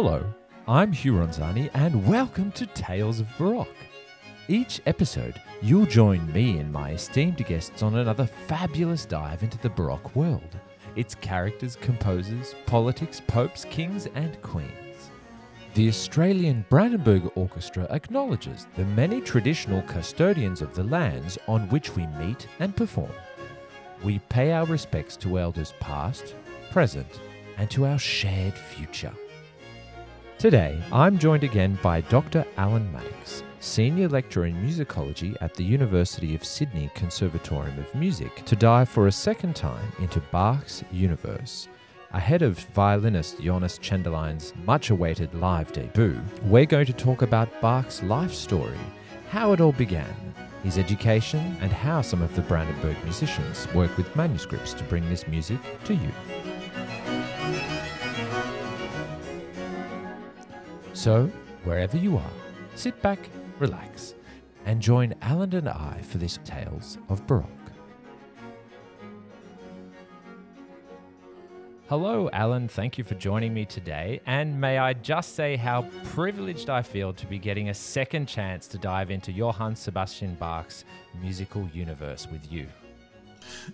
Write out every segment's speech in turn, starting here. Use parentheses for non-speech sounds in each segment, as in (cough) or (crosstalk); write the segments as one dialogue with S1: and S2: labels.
S1: Hello, I'm Hugh Ronzani, and welcome to Tales of Baroque. Each episode, you'll join me and my esteemed guests on another fabulous dive into the Baroque world, its characters, composers, politics, popes, kings, and queens. The Australian Brandenburg Orchestra acknowledges the many traditional custodians of the lands on which we meet and perform. We pay our respects to elders past, present, and to our shared future. Today, I'm joined again by Dr. Alan Maddox, Senior Lecturer in Musicology at the University of Sydney Conservatorium of Music, to dive for a second time into Bach's universe. Ahead of violinist Jonas Zschenderlein's much awaited live debut, we're going to talk about Bach's life story, how it all began, his education, and how some of the Brandenburg musicians work with manuscripts to bring this music to you. So, wherever you are, sit back, relax, and join Alan and I for this Tales of Baroque. Hello, Alan. Thank you for joining me today. And may I just say how privileged I feel to be getting a second chance to dive into Johann Sebastian Bach's musical universe with you.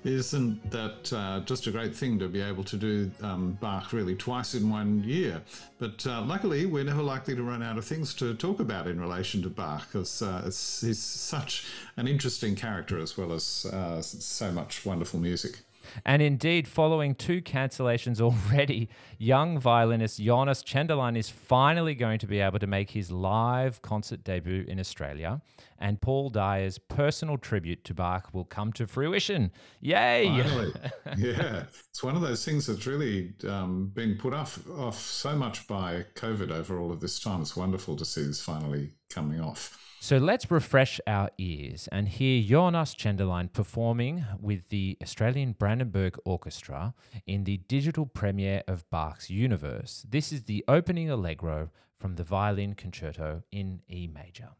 S2: Isn't that uh, just a great thing to be able to do um, Bach really twice in one year? But uh, luckily, we're never likely to run out of things to talk about in relation to Bach because uh, he's such an interesting character as well as uh, so much wonderful music.
S1: And indeed, following two cancellations (laughs) already, young violinist Jonas Zschenderlein is finally going to be able to make his live concert debut in Australia. And Paul Dyer's personal tribute to Bach will come to fruition. Yay!
S2: Finally. (laughs) yeah, it's one of those things that's really um, been put off, off so much by COVID over all of this time. It's wonderful to see this finally coming off.
S1: So let's refresh our ears and hear Jonas Zschenderlein performing with the Australian Brandenburg Orchestra in the digital premiere of Bach's Universe. This is the opening allegro from the violin concerto in E major.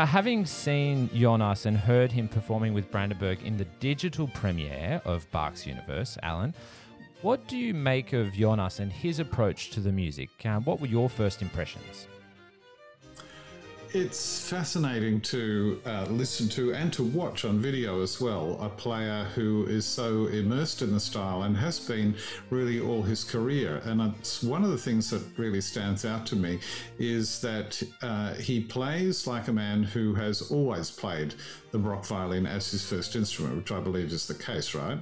S1: Now, having seen Jonas and heard him performing with Brandenburg in the digital premiere of Bach's Universe, Alan, what do you make of Jonas and his approach to the music? Uh, what were your first impressions?
S2: It's fascinating to uh, listen to and to watch on video as well. A player who is so immersed in the style and has been really all his career. And it's one of the things that really stands out to me is that uh, he plays like a man who has always played the Baroque violin as his first instrument, which I believe is the case, right?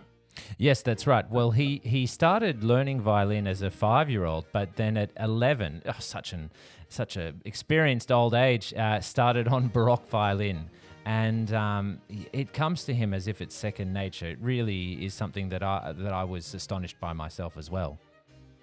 S1: Yes, that's right. Well, he he started learning violin as a five year old, but then at eleven, oh, such an such a experienced old age, uh, started on (laughs) Baroque violin. And um, it comes to him as if it's second nature. It really is something that I that I was astonished by myself as well.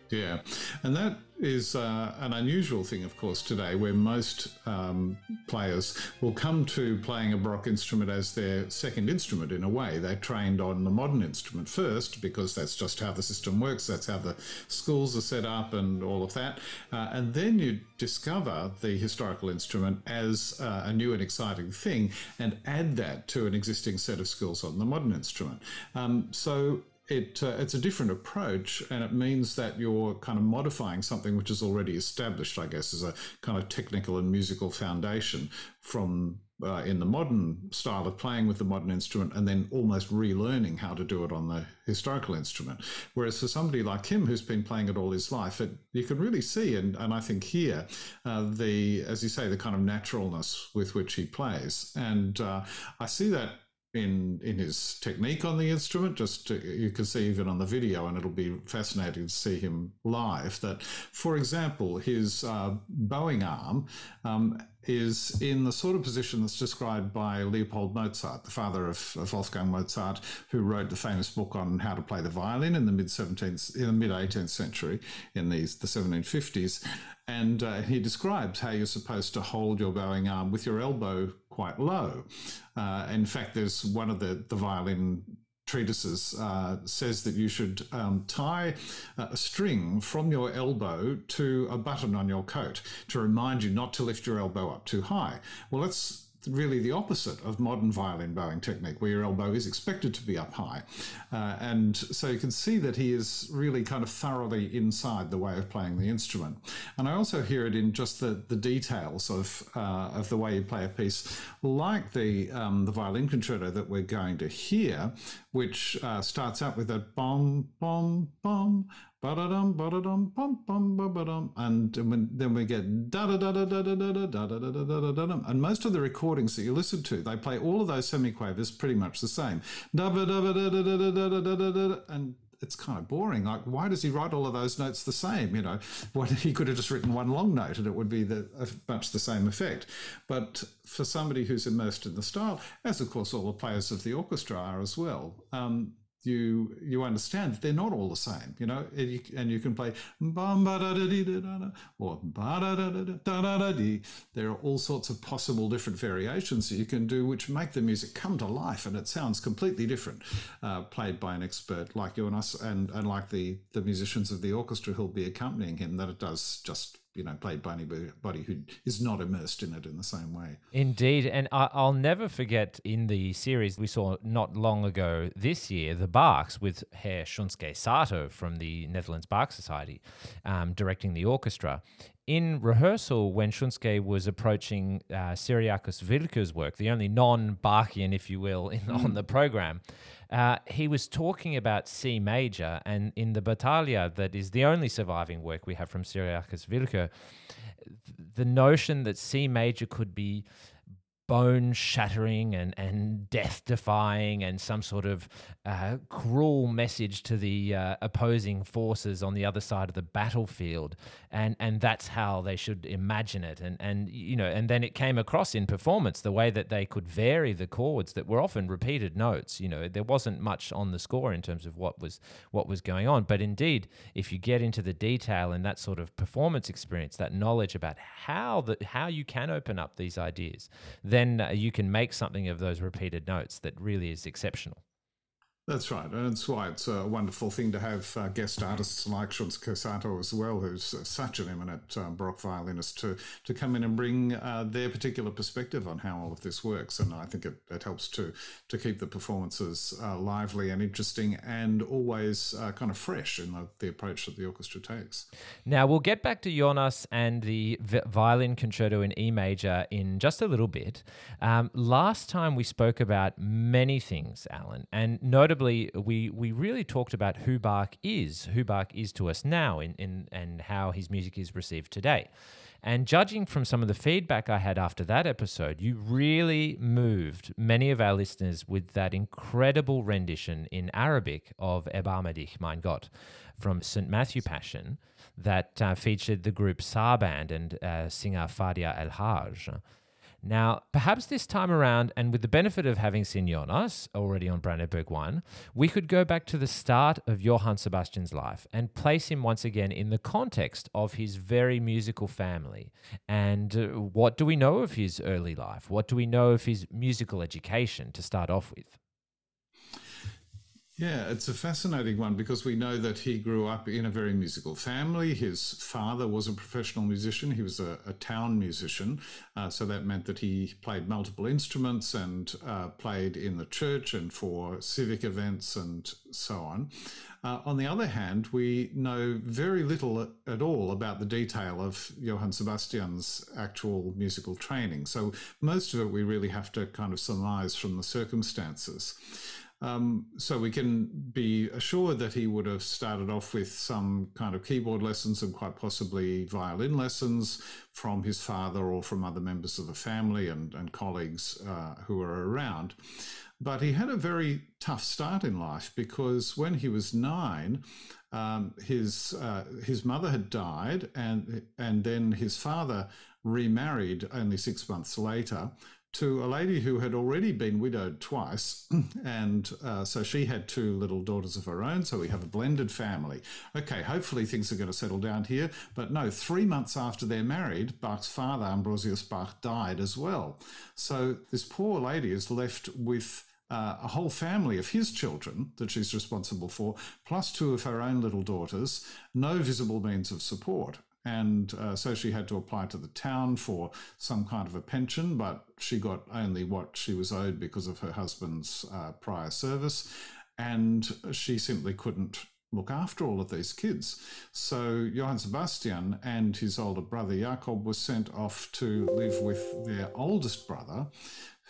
S2: Yeah, and that is uh, an unusual thing, of course, today, where most um, players will come to playing a Baroque instrument as their second instrument in a way. They trained on the modern instrument first because that's just how the system works, that's how the schools are set up, and all of that. Uh, and then you discover the historical instrument as uh, a new and exciting thing and add that to an existing set of skills on the modern instrument. Um, so it uh, it's a different approach, and it means that you're kind of modifying something which is already established, I guess, as a kind of technical and musical foundation from uh, in the modern style of playing with the modern instrument, and then almost relearning how to do it on the historical instrument. Whereas for somebody like him, who's been playing it all his life, it, you can really see, and, and I think here, uh, the as you say, the kind of naturalness with which he plays, and uh, I see that in in his technique on the instrument. Just to, you can see even on the video, and it'll be fascinating to see him live. That, for example, his uh, bowing arm um, is in the sort of position that's described by Leopold Mozart, the father of, of, Wolfgang Mozart, who wrote the famous book on how to play the violin in the mid 17th, in the mid 18th century, in these the 1750s, and uh, he describes how you're supposed to hold your bowing arm with your elbow quite low. Uh, in fact, there's one of the, the violin treatises uh, says that you should um, tie a string from your elbow to a button on your coat to remind you not to lift your elbow up too high. Well, that's really the opposite of modern violin bowing technique, where your elbow is expected to be up high. Uh, and so you can see that he is really kind of thoroughly inside the way of playing the instrument. And I also hear it in just the, the details of, uh, of the way you play a piece, like the, um, the violin concerto that we're going to hear, which uh, starts out with a bom, bom, bom, Ba-da-dum, ba-da-dum, bum, bum, ba-ba-dum. And then we get da-da-da-da-da-da-da-da-da-da-da-da-dum. And most of the recordings that you listen to, they play all of those semiquavers pretty much the same. And it's kind of boring. Like, why does he write all of those notes the same? You know, what he could have just written one long note and it would be the, much the same effect. But for somebody who's immersed in the style, as of course all the players of the orchestra are as well, you you understand that they're not all the same, you know, and you, and you can play or there are all sorts of possible different variations that you can do, which make the music come to life, and it sounds completely different, uh, played by an expert like you and us, and and like the the musicians of the orchestra who'll be accompanying him, that it does just you know, played by anybody who is not immersed in it in the same way.
S1: Indeed. And I, will never forget in the series we saw not long ago this year, The Bachs with Herr Shunsuke Sato from the Netherlands Bach Society um, directing the orchestra. In rehearsal, when Shunsuke was approaching uh, Cyriacus Wilke's work, the only non-Bachian, if you will, in, mm. on the program, uh, he was talking about C major, and in the Battaglia, that is the only surviving work we have from Cyriacus Wilke, the notion that C major could be bone shattering and, and death defying and some sort of uh, cruel message to the uh, opposing forces on the other side of the battlefield. And and that's how they should imagine it. And and you know and then it came across in performance the way that they could vary the chords that were often repeated notes. You know there wasn't much on the score in terms of what was what was going on. But indeed if you get into the detail and that sort of performance experience that knowledge about how the how you can open up these ideas then uh, you can make something of those repeated notes that really is exceptional.
S2: That's right, and that's why it's a wonderful thing to have uh, guest artists like Shunsuke Sato as well, who's such an eminent um, Baroque violinist, to to come in and bring uh, their particular perspective on how all of this works. And I think it, it helps to to keep the performances uh, lively and interesting, and always uh, kind of fresh in the, the, approach that the orchestra takes.
S1: Now we'll get back to Jonas and the violin concerto in E major in just a little bit. Um, last time we spoke about many things, Alan, and notably we we really talked about who Bach is, who Bach is to us now, in, in and how his music is received today. And judging from some of the feedback I had after that episode, you really moved many of our listeners with that incredible rendition in Arabic of Erbarme mein Gott, from St. Matthew Passion that uh, featured the group Sarband and uh, singer Fadia El-Hage. Now, perhaps this time around, and with the benefit of having seen Jonas already on Brandenburg 1, we could go back to the start of Johann Sebastian's life and place him once again in the context of his very musical family. And uh, what do we know of his early life? What do we know of his musical education to start off with?
S2: Yeah, it's a fascinating one because we know that he grew up in a very musical family. His father was a professional musician, he was a, a town musician. Uh, so that meant that he played multiple instruments and uh, played in the church and for civic events and so on. Uh, on the other hand, we know very little at all about the detail of Johann Sebastian's actual musical training. So most of it we really have to kind of surmise from the circumstances. Um, so we can be assured that he would have started off with some kind of keyboard lessons and quite possibly violin lessons from his father or from other members of the family and, and colleagues uh, who were around. But he had a very tough start in life because when he was nine, um, his uh, his mother had died, and and then his father remarried only six months later to a lady who had already been widowed twice, (clears throat) and uh, so she had two little daughters of her own. So we have a blended family. Okay, hopefully things are going to settle down here. But no, three months after they're married, Bach's father, Ambrosius Bach, died as well. So this poor lady is left with uh, a whole family of his children that she's responsible for, plus two of her own little daughters, no visible means of support. And uh, so she had to apply to the town for some kind of a pension, but she got only what she was owed because of her husband's uh, prior service. And she simply couldn't look after all of these kids. So Johann Sebastian and his older brother Jakob were sent off to live with their oldest brother,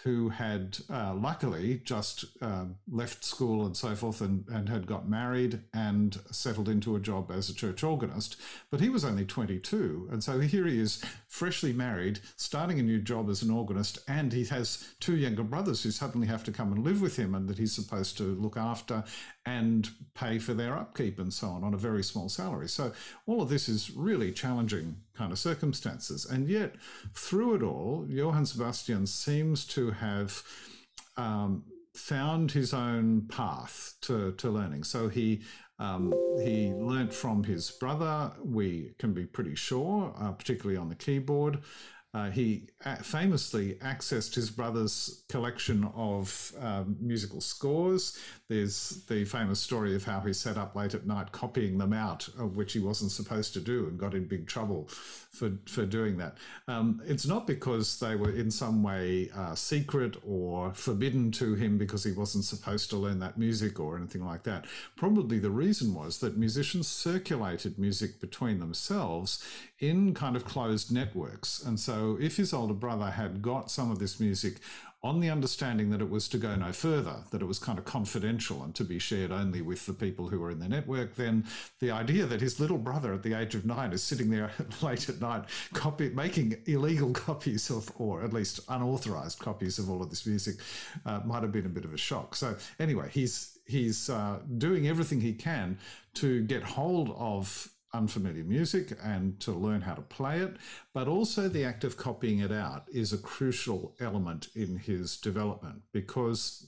S2: who had uh, luckily just uh, left school and so forth and, and had got married and settled into a job as a church organist. But he was only 22. And so here he is, freshly married, starting a new job as an organist, and he has two younger brothers who suddenly have to come and live with him and that he's supposed to look after and pay for their upkeep and so on on a very small salary. So all of this is really challenging kind of circumstances. And yet, through it all, Johann Sebastian seems to have um, found his own path to, to learning. So he um, he learnt from his brother, we can be pretty sure, uh, particularly on the keyboard. Uh, he famously accessed his brother's collection of um, musical scores. There's the famous story of how he sat up late at night copying them out, which he wasn't supposed to do, and got in big trouble for, for doing that. Um, it's not because they were in some way uh, secret or forbidden to him because he wasn't supposed to learn that music or anything like that. Probably the reason was that musicians circulated music between themselves in kind of closed networks. And so if his older brother had got some of this music on the understanding that it was to go no further, that it was kind of confidential and to be shared only with the people who were in the network, then the idea that his little brother at the age of nine is sitting there (laughs) late at night copy, making illegal (laughs) copies of, or at least unauthorized copies of all of this music uh, might have been a bit of a shock. So anyway, he's he's uh, doing everything he can to get hold of unfamiliar music and to learn how to play it, but also the act of copying it out is a crucial element in his development because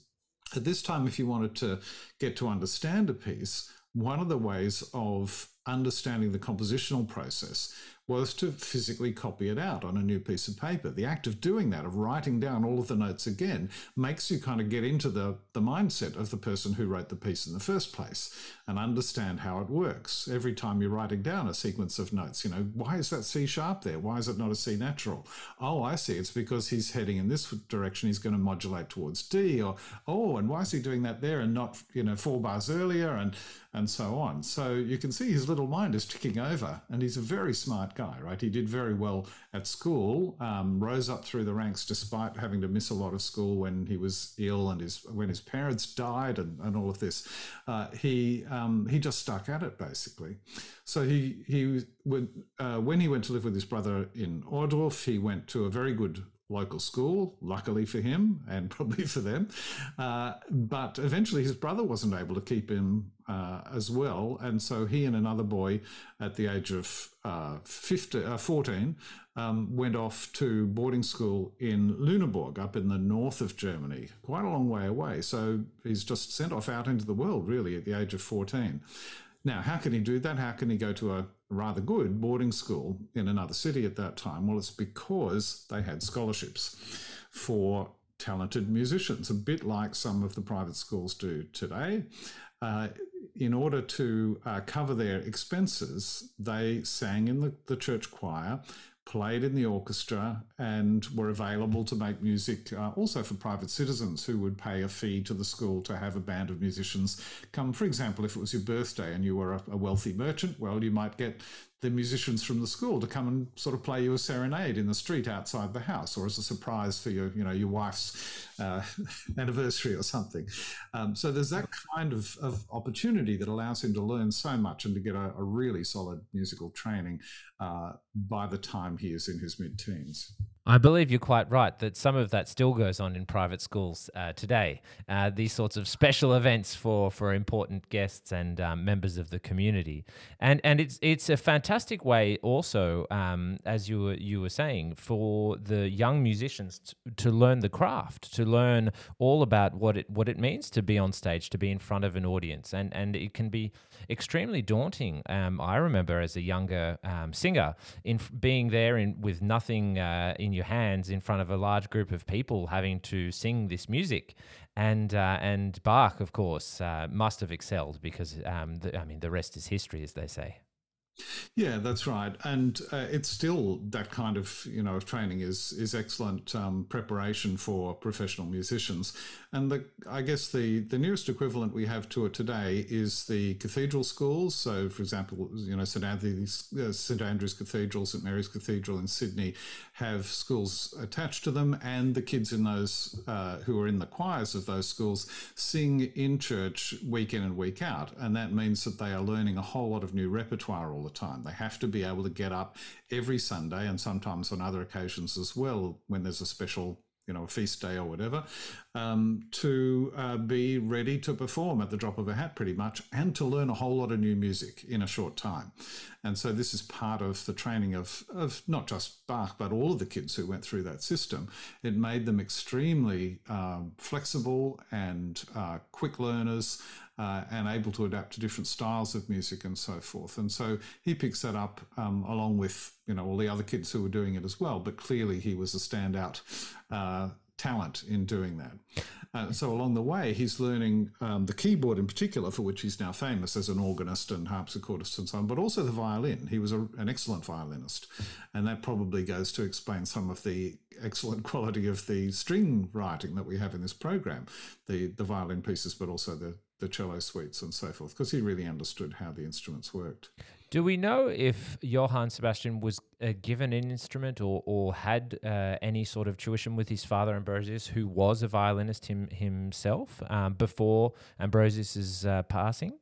S2: at this time, if you wanted to get to understand a piece, one of the ways of understanding the compositional process was to physically copy it out on a new piece of paper. The act of doing that, of writing down all of the notes again, makes you kind of get into the, the mindset of the person who wrote the piece in the first place and understand how it works. Every time you're writing down a sequence of notes, you know, why is that C sharp there? Why is it not a C natural? Oh, I see. It's because he's heading in this direction. He's going to modulate towards D. Or, oh, and why is he doing that there and not, you know, four bars earlier? And and so on. So you can see his little mind is ticking over, and he's a very smart guy, right? He did very well at school, um, rose up through the ranks despite having to miss a lot of school when he was ill and his when his parents died and, and all of this. Uh, he um, he just stuck at it basically. So he he would, uh, when he went to live with his brother in Ohrdruf, he went to a very good local school, luckily for him and (laughs) probably for them. Uh, but eventually his brother wasn't able to keep him uh, as well. And so he and another boy at the age of uh, 15, uh, 14 um, went off to boarding school in Lüneburg up in the north of Germany, quite a long way away. So he's just sent off out into the world really at the age of 14. Now, how can he do that? How can he go to a rather good boarding school in another city at that time? Well, it's because they had scholarships for talented musicians, a bit like some of the private schools do today. Uh, in order to uh, cover their expenses, they sang in the, the church choir, played in the orchestra and were available to make music uh, also for private citizens who would pay a fee to the school to have a band of musicians come. For example, if it was your birthday and you were a, a wealthy merchant, well, you might get the musicians from the school to come and sort of play you a serenade in the street outside the house, or as a surprise for your, you know, your wife's uh, (laughs) anniversary or something. Um, so there's that kind of, of opportunity that allows him to learn so much and to get a, a really solid musical training uh, by the time he is in his mid-teens.
S1: I believe you're quite right that some of that still goes on in private schools uh, today. Uh, these sorts of special events for for important guests and um, members of the community, and and it's it's a fantastic way also, um, as you were you were saying, for the young musicians t- to learn the craft, to learn all about what it what it means to be on stage, to be in front of an audience, and and it can be extremely daunting. Um, I remember as a younger um, singer in being there in with nothing uh, in your hands in front of a large group of people having to sing this music. And uh, and Bach, of course, uh, must have excelled because um, the, I mean the rest is history, as they say.
S2: Yeah, that's right, and uh, it's still that kind of you know training is is excellent um, preparation for professional musicians. And the I guess the the nearest equivalent we have to it today is the cathedral schools. So, for example, you know St Andrew's uh, St Andrew's Cathedral, St Mary's Cathedral in Sydney have schools attached to them, and the kids in those uh, who are in the choirs of those schools sing in church week in and week out, and that means that they are learning a whole lot of new repertoire all the time. They have to be able to get up every Sunday and sometimes on other occasions as well when there's a special you know, a feast day or whatever, um, to uh, be ready to perform at the drop of a hat, pretty much, and to learn a whole lot of new music in a short time. And so this is part of the training of, of not just Bach, but all of the kids who went through that system. It made them extremely um, flexible and uh, quick learners uh, and able to adapt to different styles of music and so forth. And so he picks that up um, along with you know all the other kids who were doing it as well. But clearly he was a standout uh, talent in doing that. Uh, so along the way, he's learning um, the keyboard in particular, for which he's now famous as an organist and harpsichordist and so on, but also the violin. He was a, an excellent violinist, and that probably goes to explain some of the excellent (laughs) quality of the string writing that we have in this program, the the violin pieces, but also the the cello suites and so forth, because he really understood how the instruments worked.
S1: Do we know if Johann Sebastian was uh, given an instrument or, or had uh, any sort of tuition with his father Ambrosius, who was a violinist him, himself um, before Ambrosius's uh, passing?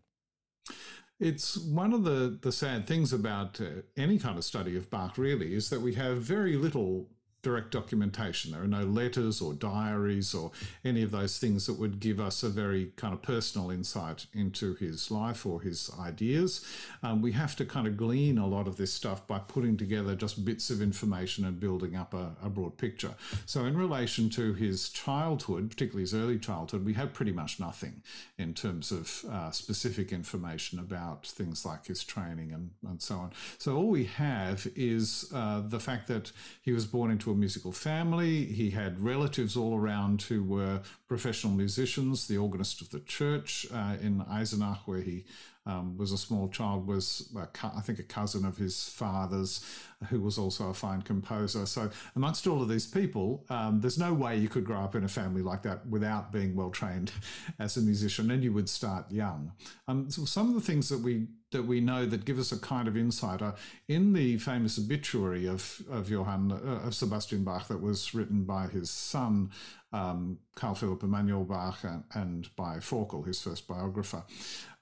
S2: It's one of the, the sad things about uh, any kind of study of Bach, really, is that we have very little direct documentation. There are no letters or diaries or any of those things that would give us a very kind of personal insight into his life or his ideas. Um, we have to kind of glean a lot of this stuff by putting together just bits of information and building up a, a broad picture. So, in relation to his childhood, particularly his early childhood, we have pretty much nothing in terms of uh, specific information about things like his training and, and so on. So, all we have is uh, the fact that he was born into a musical family. He had relatives all around who were professional musicians. The organist of the church uh, in Eisenach, where he um, was a small child, was I think a cousin of his father's, who was also a fine composer. So amongst all of these people, um, there's no way you could grow up in a family like that without being well trained (laughs) as a musician, and you would start young. Um, so some of the things that we that we know that give us a kind of insight are in the famous obituary of of Johann uh, of Sebastian Bach that was written by his son um, Carl Philipp Emanuel Bach and, and by Forkel, his first biographer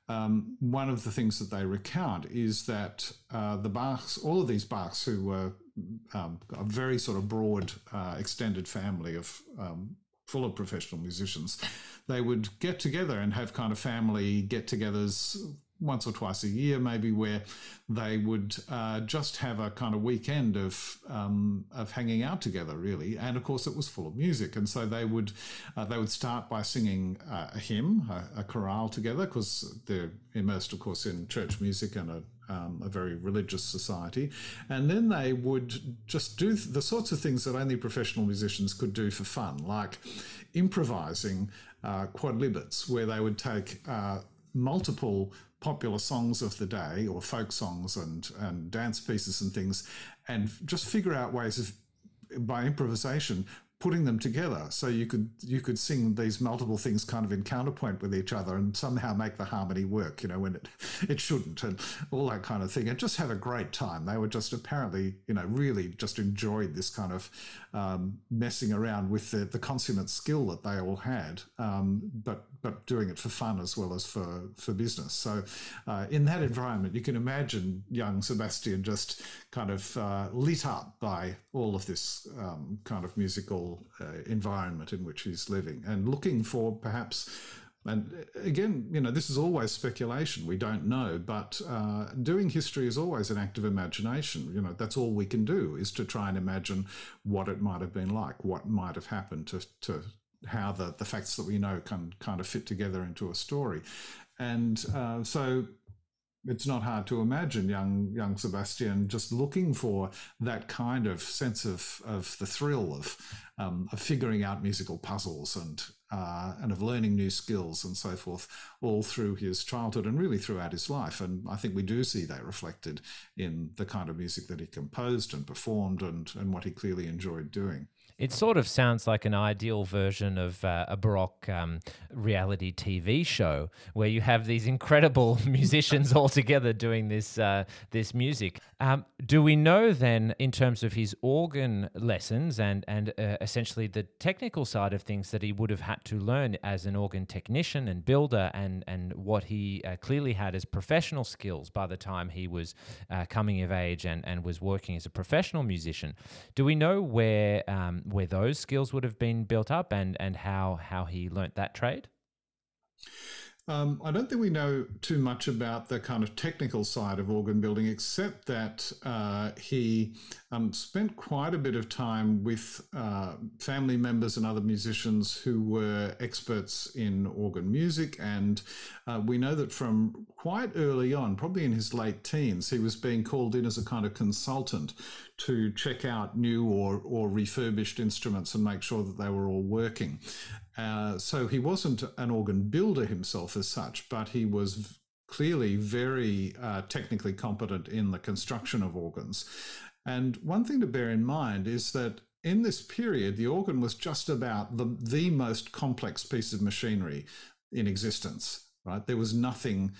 S2: um, one of the things that they recount is that uh, the Bachs, all of these Bachs who were um, a very sort of broad, uh, extended family of um, full of professional musicians, they would get together and have kind of family get togethers once or twice a year, maybe, where they would uh, just have a kind of weekend of um, of hanging out together, really. And of course, it was full of music, and so they would uh, they would start by singing uh, a hymn, a, a chorale together, because they're immersed, of course, in church music and a um, a very religious society. And then they would just do the sorts of things that only professional musicians could do for fun, like improvising uh, quodlibets, where they would take uh, multiple popular songs of the day or folk songs and, and dance pieces and things and just figure out ways of by improvisation putting them together. So you could you could sing these multiple things kind of in counterpoint with each other and somehow make the harmony work you know when it (laughs) it shouldn't and all that kind of thing and just have a great time. They were just apparently you know really just enjoyed this kind of um, messing around with the, the consummate skill that they all had. Um, but but doing it for fun as well as for for business so uh, in that environment you can imagine young Sebastian just kind of uh, lit up by all of this um, kind of musical uh, environment in which he's living and looking for perhaps and again, you know, this is always speculation. We don't know, but uh, doing history is always an act of imagination. You know, that's all we can do is to try and imagine what it might have been like, what might have happened to, to how the, the facts that we know can kind of fit together into a story. And uh, so it's not hard to imagine young young Sebastian just looking for that kind of sense of of the thrill of um, of figuring out musical puzzles and uh, and of learning new skills and so forth, all through his childhood and really throughout his life. And I think we do see that reflected in the kind of music that he composed and performed and and what he clearly enjoyed doing.
S1: It sort of sounds like an ideal version of uh, a Baroque um, reality TV show where you have these incredible (laughs) musicians all together doing this uh, this music. Um, do we know then, in terms of his organ lessons and and uh, essentially the technical side of things that he would have had to learn as an organ technician and builder, and and what he uh, clearly had as professional skills by the time he was uh, coming of age and and was working as a professional musician? Do we know where? Um, where those skills would have been built up and and how how he learnt that trade?
S2: Um, I don't think we know too much about the kind of technical side of organ building, except that uh, he um, spent quite a bit of time with uh, family members and other musicians who were experts in organ music. And uh, we know that from quite early on, probably in his late teens, he was being called in as a kind of consultant to check out new or, or refurbished instruments and make sure that they were all working. Uh, so he wasn't an organ builder himself as such, but he was clearly very uh, technically competent in the construction of organs. And one thing to bear in mind is that in this period, the organ was just about the, the most complex piece of machinery in existence, right? There was nothing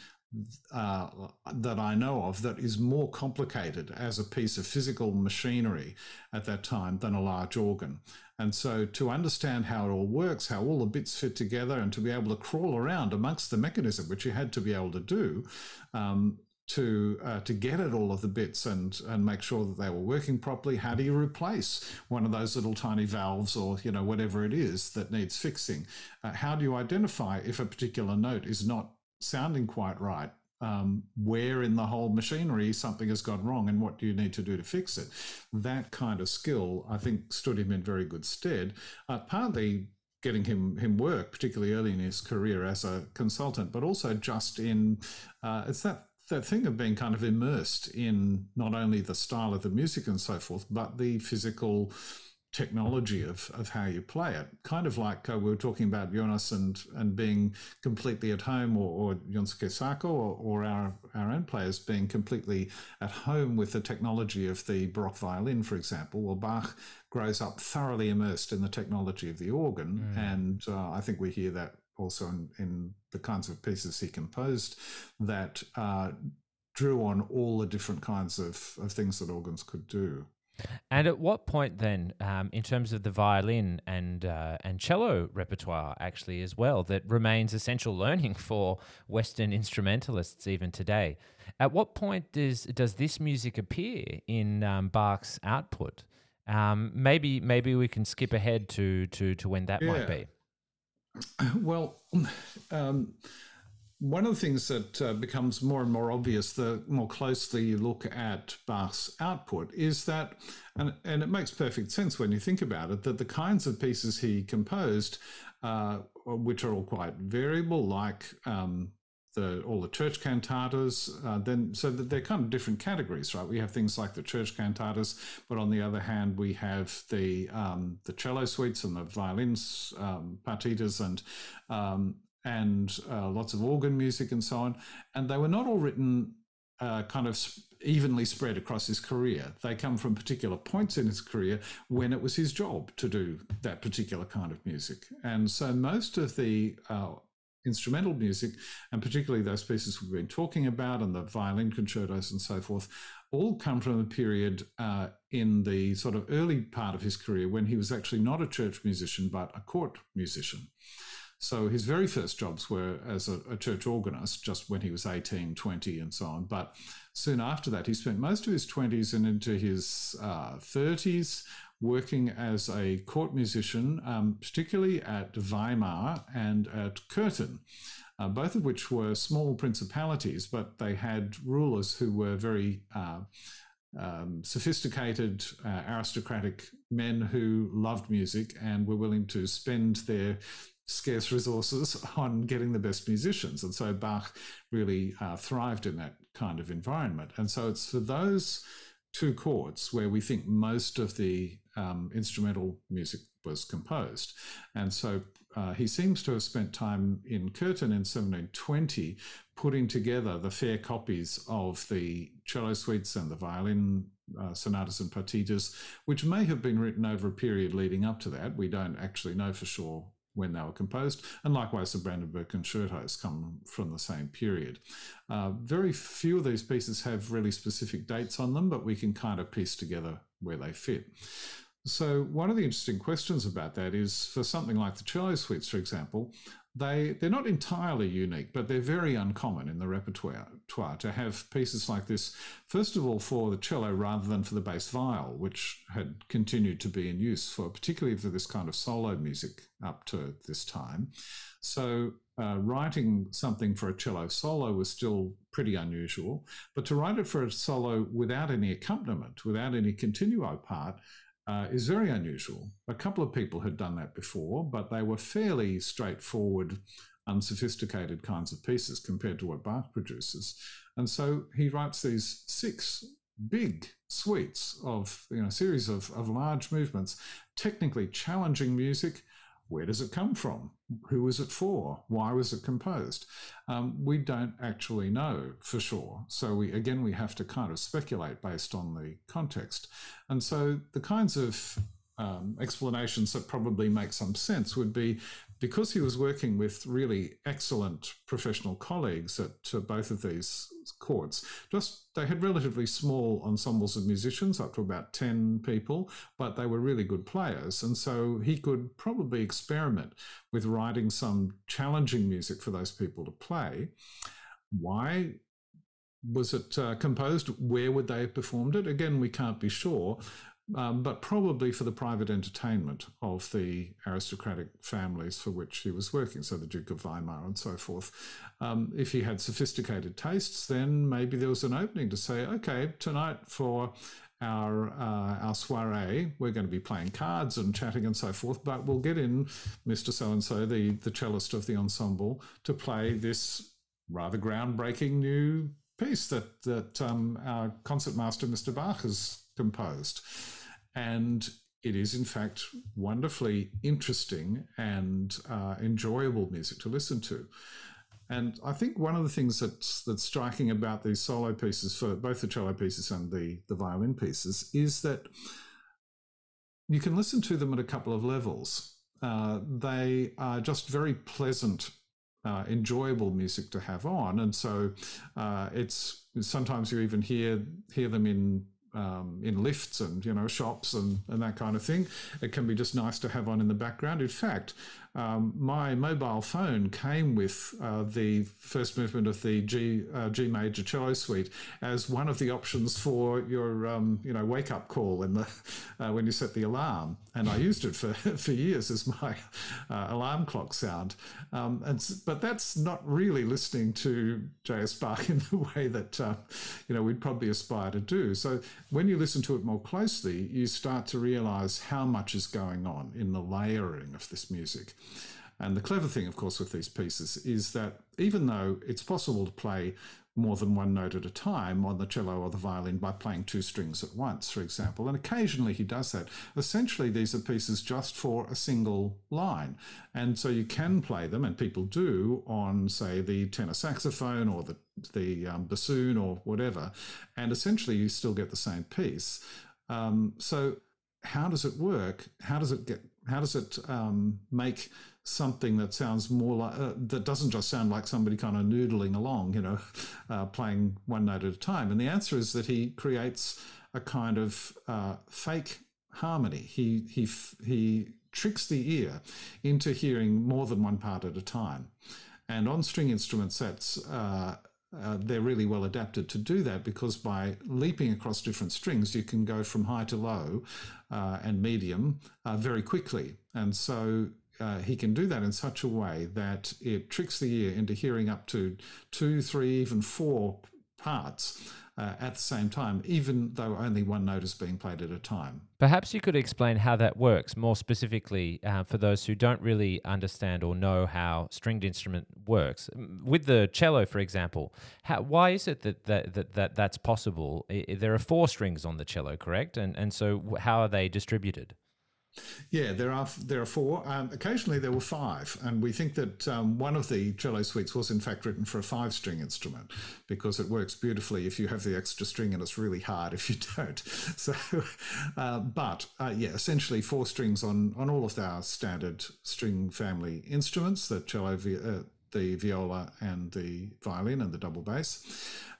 S2: uh, that I know of that is more complicated as a piece of physical machinery at that time than a large organ. And so to understand how it all works, how all the bits fit together, and to be able to crawl around amongst the mechanism, which you had to be able to do, um, to uh, to get at all of the bits and and make sure that they were working properly. How do you replace one of those little tiny valves or you know whatever it is that needs fixing? Uh, how do you identify if a particular note is not sounding quite right? um, where in the whole machinery something has gone wrong and what do you need to do to fix it. That kind of skill, I think, stood him in very good stead. Uh, partly getting him him work, particularly early in his career as a consultant, but also just in uh, it's that that thing of being kind of immersed in not only the style of the music and so forth, but the physical technology of, of how you play it. Kind of like uh, we were talking about Jonas and, and being completely at home, or, or Yosuke Sako, or, or our, our own players being completely at home with the technology of the Baroque violin, for example. Well, Bach grows up thoroughly immersed in the technology of the organ, mm. and uh, I think we hear that also in, in, the kinds of pieces he composed that uh, drew on all the different kinds of, of things that organs could do.
S1: And at what point then, um, in terms of the violin and uh, and cello repertoire, actually as well, that remains essential learning for Western instrumentalists even today? At what point does does this music appear in um, Bach's output? Um, maybe maybe we can skip ahead to to to when that yeah. might be.
S2: Well. One of the things that uh, becomes more and more obvious the more closely you look at Bach's output is that, and, and it makes perfect sense when you think about it, that the kinds of pieces he composed, uh, which are all quite variable, like um, the all the church cantatas, uh, then so that they're kind of different categories, right? We have things like the church cantatas, but on the other hand, we have the um, the cello suites and the violins um, partitas and um, and uh, lots of organ music and so on. And they were not all written uh, kind of evenly spread across his career. They come from particular points in his career when it was his job to do that particular kind of music. And so most of the uh, instrumental music, and particularly those pieces we've been talking about and the violin concertos and so forth, all come from a period uh, in the sort of early part of his career when he was actually not a church musician but a court musician. So his very first jobs were as a, a, church organist, just when he was 18, 20, and so on. But soon after that, he spent most of his 20s and into his uh, 30s working as a court musician, um, particularly at Weimar and at Köthen. Uh, both of which were small principalities, but they had rulers who were very uh, um, sophisticated, uh, aristocratic men who loved music and were willing to spend their scarce resources (laughs) on getting the best musicians. And so Bach really uh, thrived in that kind of environment. And so it's for those two courts where we think most of the um, instrumental music was composed. And so uh, he seems to have spent time in Köthen in 1720 putting together the fair copies of the cello suites and the violin uh, sonatas and partitas, which may have been written over a period leading up to that. We don't actually know for sure when they were composed, and likewise the Brandenburg concertos come from the same period. Uh, very few of these pieces have really specific dates on them, but we can kind of piece together where they fit. So, one of the interesting questions about that is for something like the cello suites, for example, they they're not entirely unique, but they're very uncommon in the repertoire to have pieces like this. First of all, for the cello rather than for the bass viol, which had continued to be in use for particularly for this kind of solo music up to this time. So uh, writing something for a cello solo was still pretty unusual, but to write it for a solo without any accompaniment, without any continuo part, uh, is very unusual. A couple of people had done that before, but they were fairly straightforward, unsophisticated kinds of pieces compared to what Bach produces. And so he writes these six big suites of, you know, series of, of large movements, technically challenging music. Where does it come from? Who was it for? Why was it composed? Um, we don't actually know for sure. So we again we have to kind of speculate based on the context. And so the kinds of um, explanations that probably make some sense would be because he was working with really excellent professional colleagues at uh, both of these courts, just they had relatively small ensembles of musicians, up to about 10 people, but they were really good players. And so he could probably experiment with writing some challenging music for those people to play. Why was it uh, composed? Where would they have performed it? Again, we can't be sure, um, but probably for the private entertainment of the aristocratic families for which he was working, so the Duke of Weimar and so forth. Um, if he had sophisticated tastes, then maybe there was an opening to say, okay, tonight for our uh, our soiree, we're going to be playing cards and chatting and so forth, but we'll get in Mr. So and so, the the cellist of the ensemble, to play this rather groundbreaking new piece that that um, our concertmaster Mr. Bach has composed. And it is, in fact, wonderfully interesting and uh, enjoyable music to listen to. And I think one of the things that's that's striking about these solo pieces for both the cello pieces and the, the violin pieces is that you can listen to them at a couple of levels. Uh, they are just very pleasant, uh, enjoyable music to have on, and so uh, it's sometimes you even hear hear them in um, in lifts and you know shops and, and that kind of thing. It can be just nice to have on in the background. In fact, um, my mobile phone came with uh, the first movement of the G uh, G major cello suite as one of the options for your um, you know wake up call in the (laughs) uh, when you set the alarm, and I used it for (laughs) for years as my uh, alarm clock sound. Um, and but that's not really listening to J.S. Bach (laughs) in the way that uh, you know we'd probably aspire to do. So when you listen to it more closely, you start to realize how much is going on in the layering of this music. And the clever thing, of course, with these pieces is that even though it's possible to play more than one note at a time on the cello or the violin by playing two strings at once, for example. And occasionally he does that. Essentially, these are pieces just for a single line. And so you can play them, and people do, on, say, the tenor saxophone or the, the um, bassoon or whatever. And essentially, you still get the same piece. Um, so, how does it work? How does it get? How does it um, make something that sounds more like uh, that doesn't just sound like somebody kind of noodling along, you know, (laughs) uh, playing one note at a time? And the answer is that he creates a kind of uh, fake harmony. He he he tricks the ear into hearing more than one part at a time. And on string instruments, that's uh, they're really well adapted to do that because by leaping across different strings, you can go from high to low uh, and medium uh, very quickly. And so uh, he can do that in such a way that it tricks the ear into hearing up to two, three, even four parts uh, at the same time, even though only one note is being played at a time.
S1: Perhaps you could explain how that works more specifically uh, for those who don't really understand or know how stringed instrument works. With the cello, for example, how, why is it that, that, that, that that's possible? I, there are four strings on the cello, correct? And, and so how are they distributed?
S2: Yeah, there are there are four. Um, occasionally there were five, and we think that um, one of the cello suites was in fact written for a five-string instrument because it works beautifully if you have the extra string, and it's really hard if you (laughs) don't. So, uh, but uh, yeah, essentially four strings on on all of our standard string family instruments: the cello, uh, the viola, and the violin, and the double bass.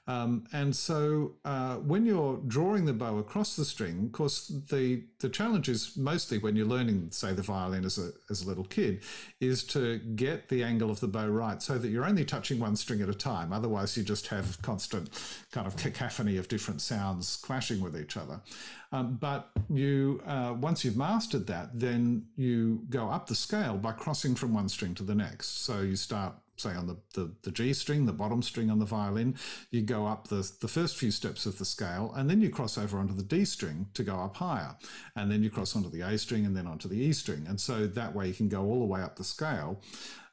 S2: Um, and so uh, when you're drawing the bow across the string, of course, the, the challenge is mostly when you're learning, say, the violin as a, as a little kid, is to get the angle of the bow right so that you're only touching one string at a time. Otherwise, you just have constant kind of cacophony of different sounds clashing with each other. Um, but you, uh, once you've mastered that, then you go up the scale by crossing from one string to the next. So you start say on the, the, the, G string, the bottom string on the violin, you go up the, the first few steps of the scale, and then you cross over onto the D string to go up higher. And then you cross onto the A string and then onto the E string. And so that way you can go all the way up the scale.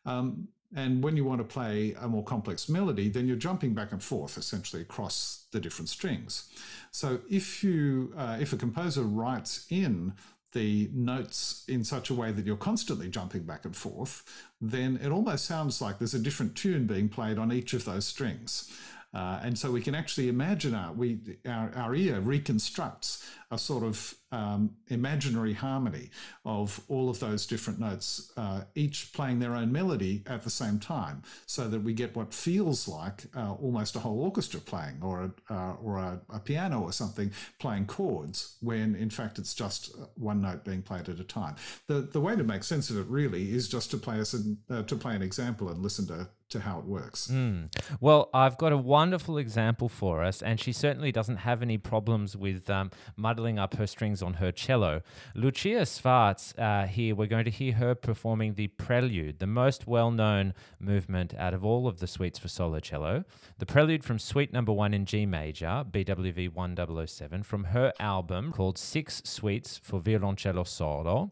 S2: Um, and when you want to play a more complex melody, then you're jumping back and forth essentially across the different strings. So if you uh, if a composer writes in the notes in such a way that you're constantly jumping back and forth, then it almost sounds like there's a different tune being played on each of those strings. Uh, and so we can actually imagine our, we, our, our ear reconstructs a sort of um, imaginary harmony of all of those different notes, uh, each playing their own melody at the same time, so that we get what feels like uh, almost a whole orchestra playing, or a, uh, or a, a, piano or something playing chords, when in fact it's just one note being played at a time. The the way to make sense of it really is just to play us uh, to play an example and listen to to how it works.
S1: Mm. Well, I've got a wonderful example for us, and she certainly doesn't have any problems with um, muddling up her strings on her cello. Lucia Swarts, uh, here, we're going to hear her performing the Prelude, the most well known movement out of all of the suites for solo cello. The Prelude from Suite Number One in G Major, BWV 1007, from her album called Six Suites for Violoncello Solo.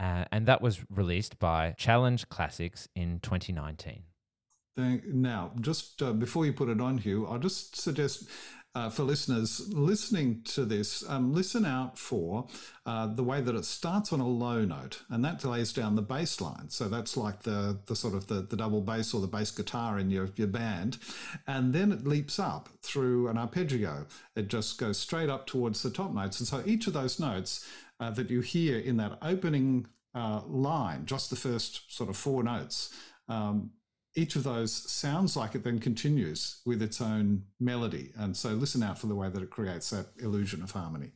S1: Uh, and that was released by Challenge Classics in 2019.
S2: Now, just uh, before you put it on, Hugh, I'll just suggest uh, for listeners listening to this, um, listen out for uh, the way that it starts on a low note, and that lays down the bass line. So that's like the the sort of the, the double bass or the bass guitar in your, your band, and then it leaps up through an arpeggio. It just goes straight up towards the top notes, and so each of those notes uh, that you hear in that opening uh, line, just the first sort of four notes. Um, each of those sounds like it then continues with its own melody. And so listen out for the way that it creates that illusion of harmony.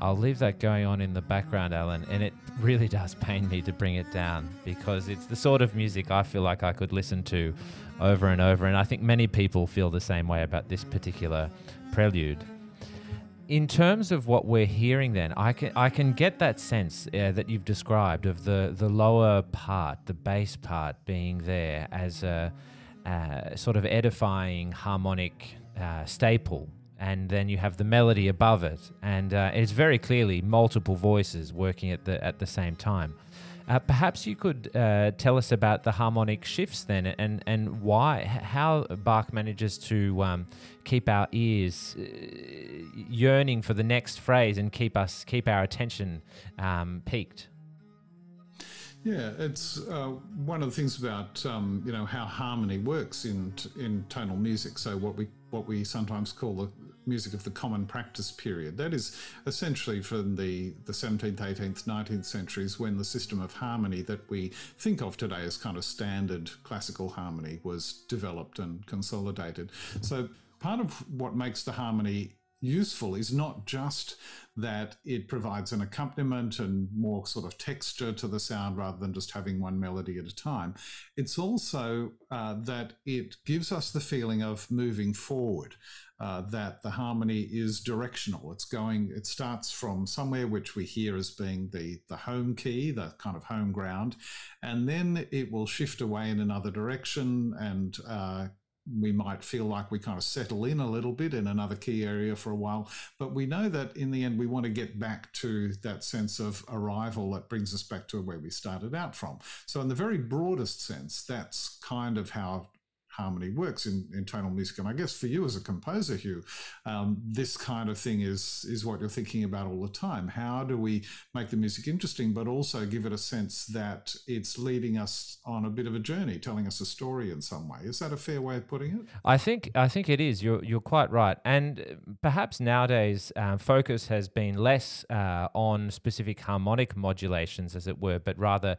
S1: I'll leave that going on in the background, Alan, and it really does pain me to bring it down because it's the sort of music I feel like I could listen to over and over, and I think many people feel the same way about this particular prelude. In terms of what we're hearing, then I can I can get that sense uh, that you've described of the the lower part, the bass part, being there as a uh, sort of edifying harmonic uh, staple and then you have the melody above it, and uh, it's very clearly multiple voices working at the at the same time. Uh, perhaps you could uh, tell us about the harmonic shifts then, and and why, how Bach manages to um, keep our ears uh, yearning for the next phrase and keep us keep our attention um, peaked.
S2: Yeah, it's uh, one of the things about um, you know how harmony works in in tonal music. So what we what we sometimes call the music of the common practice period. That is essentially from the, the 17th, 18th, 19th centuries when the system of harmony that we think of today as kind of standard classical harmony was developed and consolidated. So part of what makes the harmony useful is not just that it provides an accompaniment and more sort of texture to the sound rather than just having one melody at a time. It's also uh, that it gives us the feeling of moving forward uh, that the harmony is directional. It's going, it starts from somewhere which we hear as being the, the home key, the kind of home ground, and then it will shift away in another direction and uh, we might feel like we kind of settle in a little bit in another key area for a while. But we know that in the end, we want to get back to that sense of arrival that brings us back to where we started out from. So, in the very broadest sense, that's kind of how harmony works in, in tonal music. And I guess for you as a composer, Hugh, um, this kind of thing is is what you're thinking about all the time. How do we make the music interesting, but also give it a sense that it's leading us on a bit of a journey, telling us a story in some way? Is that a fair way of putting it?
S1: I think I think it is. You're you're quite right. And perhaps nowadays um, focus has been less uh, on specific harmonic modulations, as it were, but rather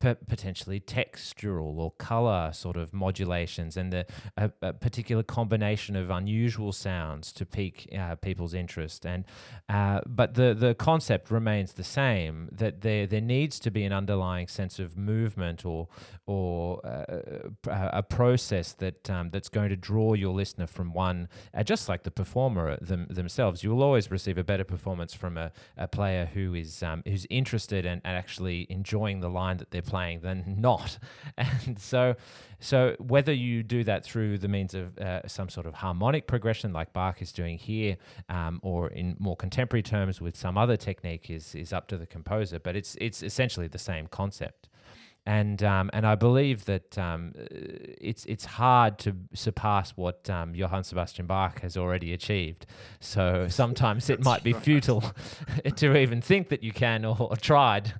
S1: potentially textural or color sort of modulations and the, a, a particular combination of unusual sounds to pique uh, people's interest. And uh, but the the concept remains the same that there there needs to be an underlying sense of movement or or uh, a process that um, that's going to draw your listener from one, uh, just like the performer them, themselves. You will always receive a better performance from a, a player who is um, who's interested and, and actually enjoying the line that they're playing playing than (laughs) not. And so, so whether you do that through the means of uh, some sort of harmonic progression, like Bach is doing here, um, or in more contemporary terms with some other technique, is is up to the composer. But it's it's essentially the same concept and um, and I believe that um, it's it's hard to surpass what um, Johann Sebastian Bach has already achieved. So (laughs) sometimes it might be futile (laughs) to even think that you can or, or tried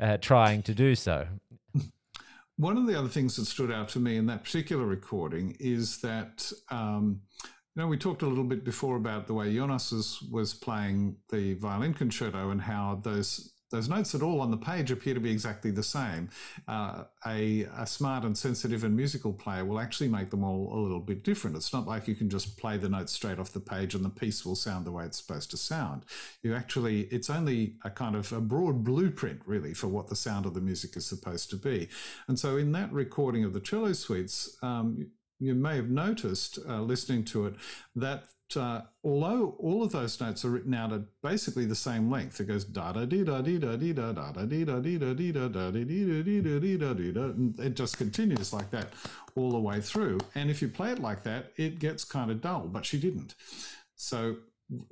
S1: uh, trying to do so.
S2: One of the other things that stood out to me in that particular recording is that. Um, you know, we talked a little bit before about the way Jonas was, was playing the violin concerto and how those those notes that all on the page appear to be exactly the same. Uh, a, a, smart and sensitive and musical player will actually make them all a little bit different. It's not like you can just play the notes straight off the page and the piece will sound the way it's supposed to sound. You actually, it's only a kind of a broad blueprint, really, for what the sound of the music is supposed to be. And so in that recording of the cello suites, um, you may have noticed uh, listening to it that uh, although all of those notes are written out at basically the same length, it goes da da dee da dee da dee da da da dee da dee da dee da da dee da dee da dee da dee da, and it just continues like that all the way through. And if you play it like that, it gets kind of dull. But she didn't. So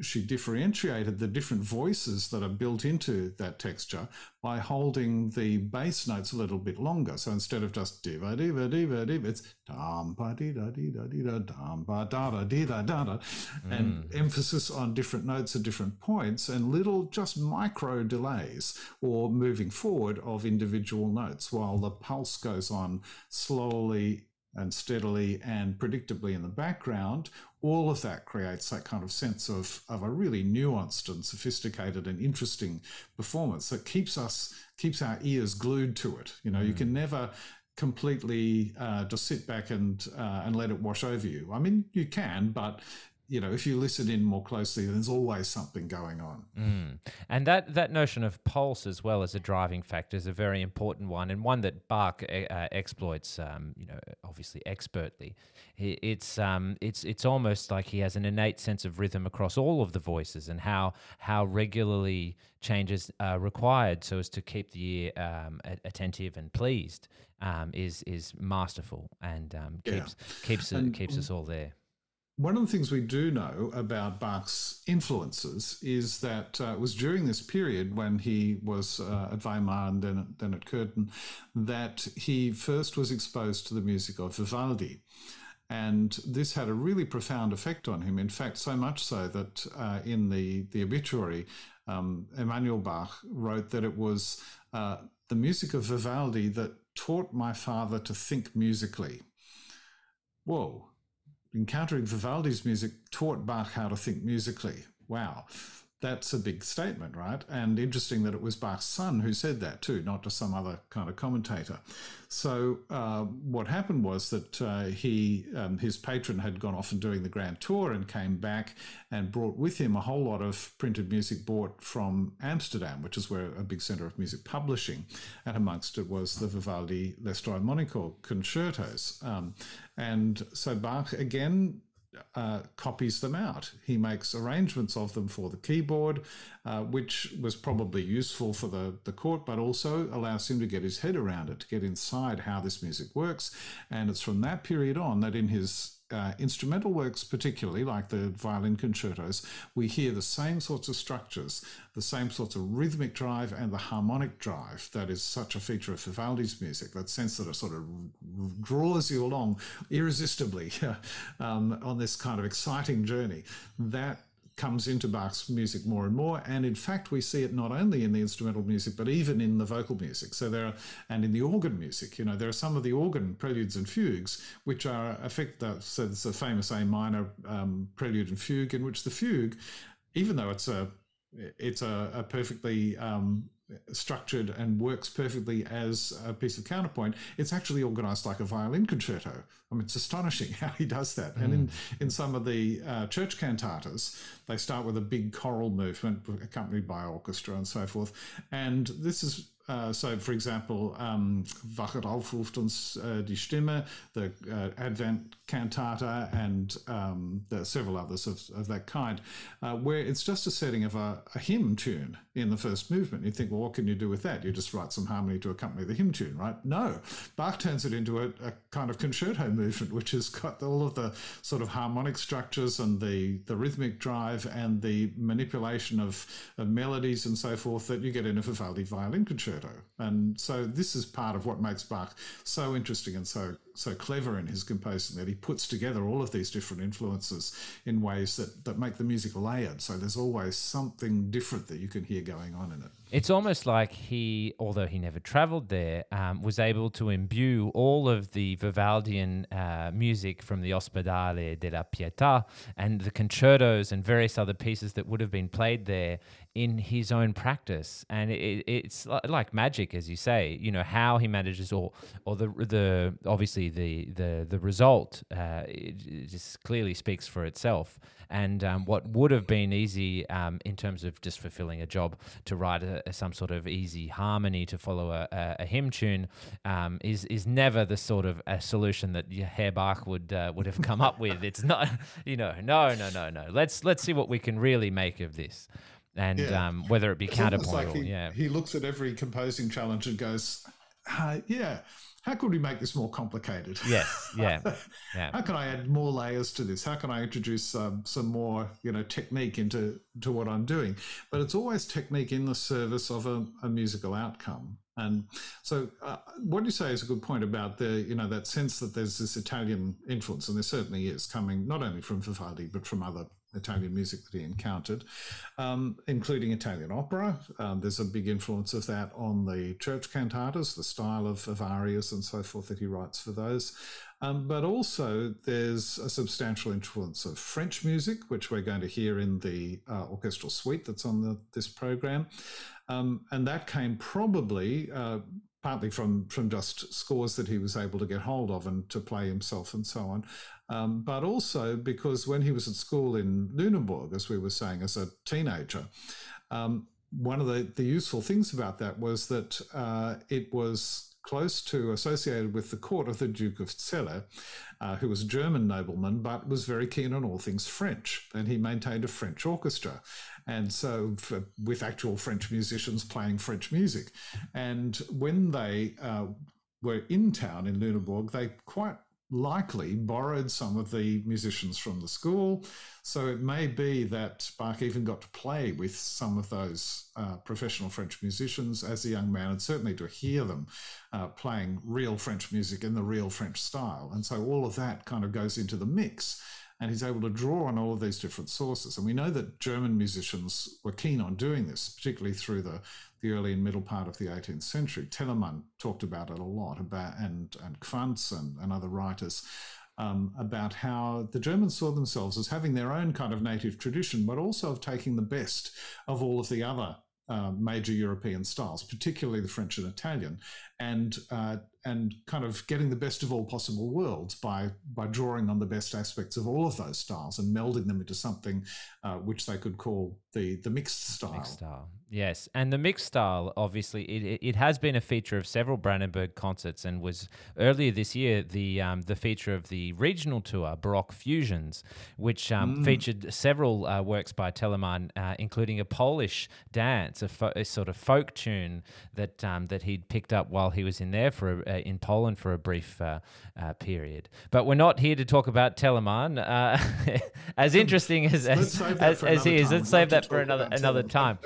S2: she differentiated the different voices that are built into that texture by holding the bass notes a little bit longer. So instead of just diva diva diva diva, it's dam ba di da di da di da dam ba da da di da da da, and mm. emphasis on different notes at different points and little just micro delays or moving forward of individual notes while the pulse goes on slowly and steadily and predictably in the background, all of that creates that kind of sense of, of a really nuanced and sophisticated and interesting performance that keeps us keeps our ears glued to it. You know, mm. you can never completely uh, just sit back and uh, and let it wash over you. I mean, you can, but you know, if you listen in more closely, there's always something going on.
S1: Mm. And that, that notion of pulse as well as a driving factor is a very important one, and one that Bach uh, exploits, um, you know, obviously expertly. It's um, it's it's almost like he has an innate sense of rhythm across all of the voices, and how how regularly changes are required so as to keep the ear um, attentive and pleased um, is is masterful and um, keeps yeah. keeps and, keeps us all there
S2: one of the things we do know about Bach's influences is that uh, it was during this period when he was uh, at Weimar and then, then at Köthen that he first was exposed to the music of Vivaldi. And this had a really profound effect on him. In fact, so much so that uh, in the, the obituary, um, Emanuel Bach wrote that it was uh, the music of Vivaldi that taught my father to think musically. Whoa encountering Vivaldi's music taught Bach how to think musically. Wow that's a big statement, right? And interesting that it was Bach's son who said that too, not just some other kind of commentator. So uh, what happened was that uh, he, um, his patron, had gone off and doing the grand tour and came back and brought with him a whole lot of printed music bought from Amsterdam, which is where a big centre of music publishing, and amongst it was the Vivaldi L'Estro Armonico concertos. Um, and so Bach again uh, copies them out. He makes arrangements of them for the keyboard, uh, which was probably useful for the, the court, but also allows him to get his head around it, to get inside how this music works. And it's from that period on that in his uh, instrumental works, particularly like the violin concertos, we hear the same sorts of structures, the same sorts of rhythmic drive and the harmonic drive that is such a feature of Vivaldi's music, that sense that it sort of draws you along irresistibly (laughs) um, on this kind of exciting journey. That comes into Bach's music more and more. And in fact, we see it not only in the instrumental music, but even in the vocal music. So there are, and in the organ music, you know, there are some of the organ preludes and fugues, which are affect the, so there's a famous A minor um, prelude and fugue in which the fugue, even though it's a, it's a, a perfectly um, structured and works perfectly as a piece of counterpoint, it's actually organized like a violin concerto. I mean, it's astonishing (laughs) how he does that. Mm. And in, hmm. in some of the uh, church cantatas, they start with a big choral movement accompanied by orchestra and so forth. And this is uh, so, for example, um, Wachet auf uns uh, die Stimme, the uh, Advent cantata, and um, there are several others of, of that kind, uh, where it's just a setting of a, a, hymn tune in the first movement. You think, well, what can you do with that? You just write some harmony to accompany the hymn tune, right? No. Bach turns it into a, a kind of concerto (laughs) movement, which has got all of the sort of harmonic structures and the, the rhythmic drive and the manipulation of, of melodies and so forth that you get in a Vivaldi violin concerto concerto. And so this is part of what makes Bach so interesting and so so clever in his composing that he puts together all of these different influences in ways that, that make the music layered. So there's always something different that you can hear going on in it.
S1: It's almost like he, although he never traveled there, um, was able to imbue all of the Vivaldian uh, music from the Ospedale della Pietà and the concertos and various other pieces that would have been played there in his own practice. And it, it's like magic, as you say, you know, how he manages or, or the, the obviously the the the result uh, just clearly speaks for itself. And um, what would have been easy um, in terms of just fulfilling a job to write a, some sort of easy harmony to follow a, a, a hymn tune um, is is never the sort of a solution that Herr Bach would uh, would have come up with. It's not, (laughs) you know, no, no, no, no. Let's let's see what we can really make of this and yeah. um, whether it be it's counterpoint like
S2: or
S1: he, yeah.
S2: He looks at every composing challenge and goes, uh, yeah, how could we make this more complicated?
S1: Yes, yeah, (laughs)
S2: yeah. how can I add more layers to this? How can I introduce um, some more, you know, technique into to what I'm doing? But it's always technique in the service of a, a musical outcome. And so, uh, what you say is a good point about the, you know, that sense that there's this Italian influence, and there certainly is coming not only from Vivaldi but from other Italian music that he encountered, um, including Italian opera. Um, there's a big influence of that on the church cantatas, the style of, of arias and so forth that he writes for those. Um, but also, there's a substantial influence of French music, which we're going to hear in the uh, orchestral suite that's on the, this program. Um, and that came probably uh, partly from from just scores that he was able to get hold of and to play himself and so on, um, but also because when he was at school in Lüneburg, as we were saying, as a teenager. Um, one of the, the useful things about that was that uh, it was close to associated with the court of the Duke of Celle, uh, who was a German nobleman but was very keen on all things French, and he maintained a French orchestra, and so for, with actual French musicians playing French music, and when they uh, were in town in Lüneburg, they quite likely borrowed some of the musicians from the school. So it may be that Bach even got to play with some of those uh, professional French musicians as a young man, and certainly to hear them uh, playing real French music in the real French style. And so all of that kind of goes into the mix and he's able to draw on all of these different sources. And we know that German musicians were keen on doing this, particularly through the, the early and middle part of the 18th century. Telemann talked about it a lot, about and and Quantz and, and other writers. Um, about how the Germans saw themselves as having their own kind of native tradition, but also of taking the best of all of the other uh, major European styles, particularly the French and Italian, and uh, and kind of getting the best of all possible worlds by by drawing on the best aspects of all of those styles and melding them into something uh, which they could call the the mixed style.
S1: Mixed style, yes, and the mixed style obviously it, it has been a feature of several Brandenburg concerts and was earlier this year the um, the feature of the regional tour Baroque Fusions, which um, mm. featured several uh, works by Telemann, uh, including a Polish dance, a, fo- a, sort of folk tune that um, that he'd picked up while he was in there for a, in Poland for a brief uh, uh, period. But we're not here to talk about Telemann. Uh, (laughs) as interesting as as, as, as he is, let's save that for another another time.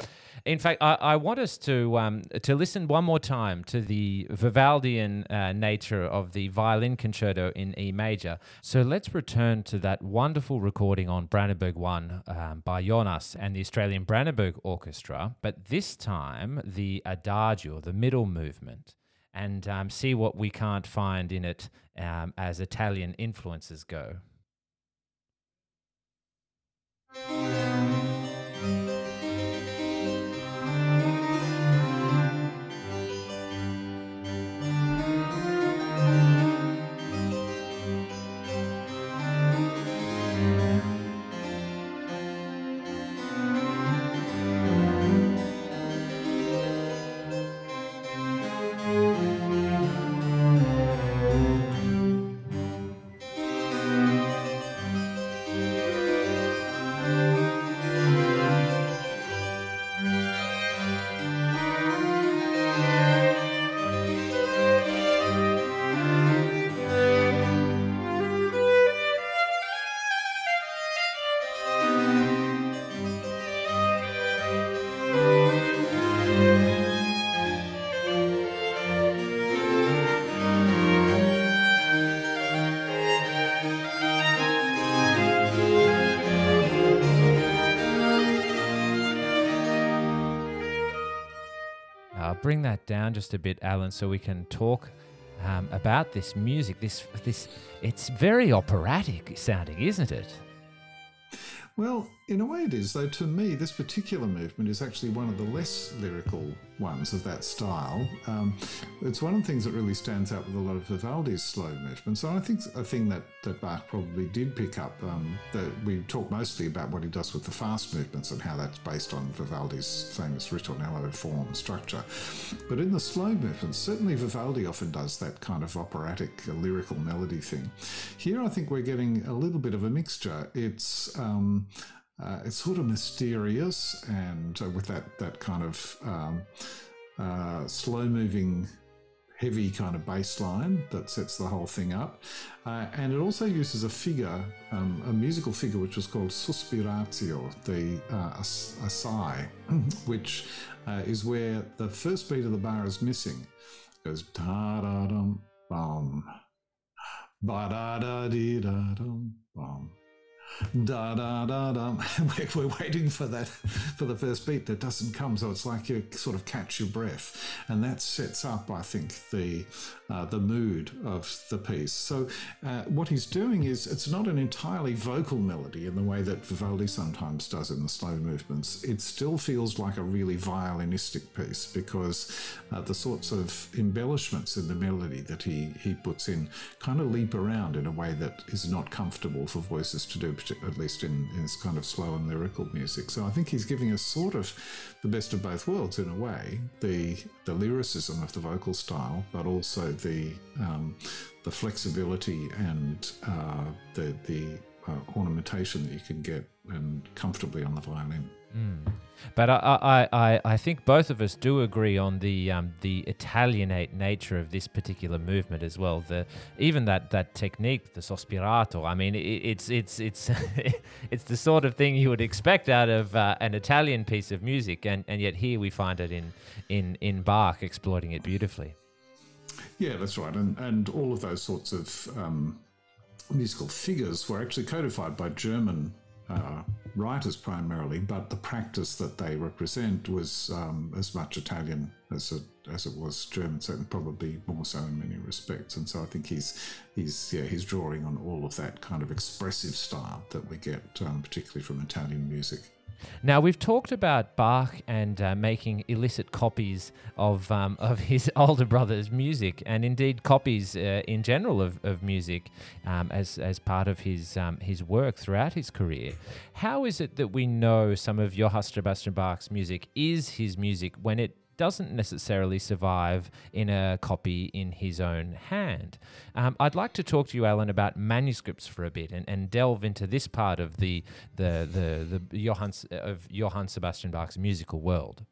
S1: In fact, I, I, want us to um, to listen one more time to the Vivaldian uh, nature of the violin concerto in E major. So let's return to that wonderful recording on Brandenburg One um, by Jonas and the Australian Brandenburg Orchestra, but this time the Adagio, the middle movement and um, see what we can't find in it um, as Italian influences go. That down just a bit, Alan, so we can talk um, about this music. This, this, it's very operatic sounding, isn't it?
S2: Well, in a way it is, though to me, this particular movement is actually one of the less lyrical ones of that style. Um, it's one of the things that really stands out with a lot of Vivaldi's slow movements. So I think a thing that, that Bach probably did pick up, um, that we talk mostly about what he does with the fast movements and how that's based on Vivaldi's famous ritornello form structure. But in the slow movements, certainly Vivaldi often does that kind of operatic, uh, lyrical melody thing. Here I think we're getting a little bit of a mixture. It's um, uh, it's sort of mysterious and uh, with that that kind of um, uh, slow moving heavy kind of bass line that sets the whole thing up. Uh, and it also uses a figure, um, a musical figure, which was called suspiratio, the a, a, sigh, which uh, is where the first beat of the bar is missing. It goes da da dum bum, ba da da dee da dum bum, da da da da. (laughs) We're, waiting for that for the first beat that doesn't come, so it's like you sort of catch your breath, and that sets up, I think, the uh, the mood of the piece. So uh, what he's doing is it's not an entirely vocal melody in the way that Vivaldi sometimes does in the slow movements. It still feels like a really violinistic piece because uh, the sorts of embellishments in the melody that he he puts in kind of leap around in a way that is not comfortable for voices to do at least in, in this kind of slow and lyrical music. So I think he's giving us sort of the best of both worlds in a way the, the lyricism of the vocal style, but also the, um, the flexibility and uh, the, the uh, ornamentation that you can get and comfortably on the violin.
S1: Mm. But I, I, I, I think both of us do agree on the um, the Italianate nature of this particular movement as well. The even that, that technique, the sospirato. I mean, it, it's it's it's (laughs) it's the sort of thing you would expect out of uh, an Italian piece of music, and, and yet here we find it in in in Bach exploiting it beautifully.
S2: Yeah, that's right, and and all of those sorts of um, musical figures were actually codified by German uh, writers primarily, but the practice that they represent was um, as much Italian as it, as it was German, certainly probably more so in many respects. And so I think he's he's yeah he's drawing on all of that kind of expressive style that we get um, particularly from Italian music.
S1: Now we've talked about Bach and uh, making illicit copies of um, of his (laughs) older brother's music, and indeed copies uh, in general of, of music um, as as part of his um, his work throughout his career. How is it that we know some of Johann Sebastian Bach's music is his music when it doesn't necessarily survive in a copy in his own hand. Um, I'd like to talk to you, Alan, about manuscripts for a bit and, and delve into this part of the the the, the Johann, of Johann Sebastian Bach's musical world.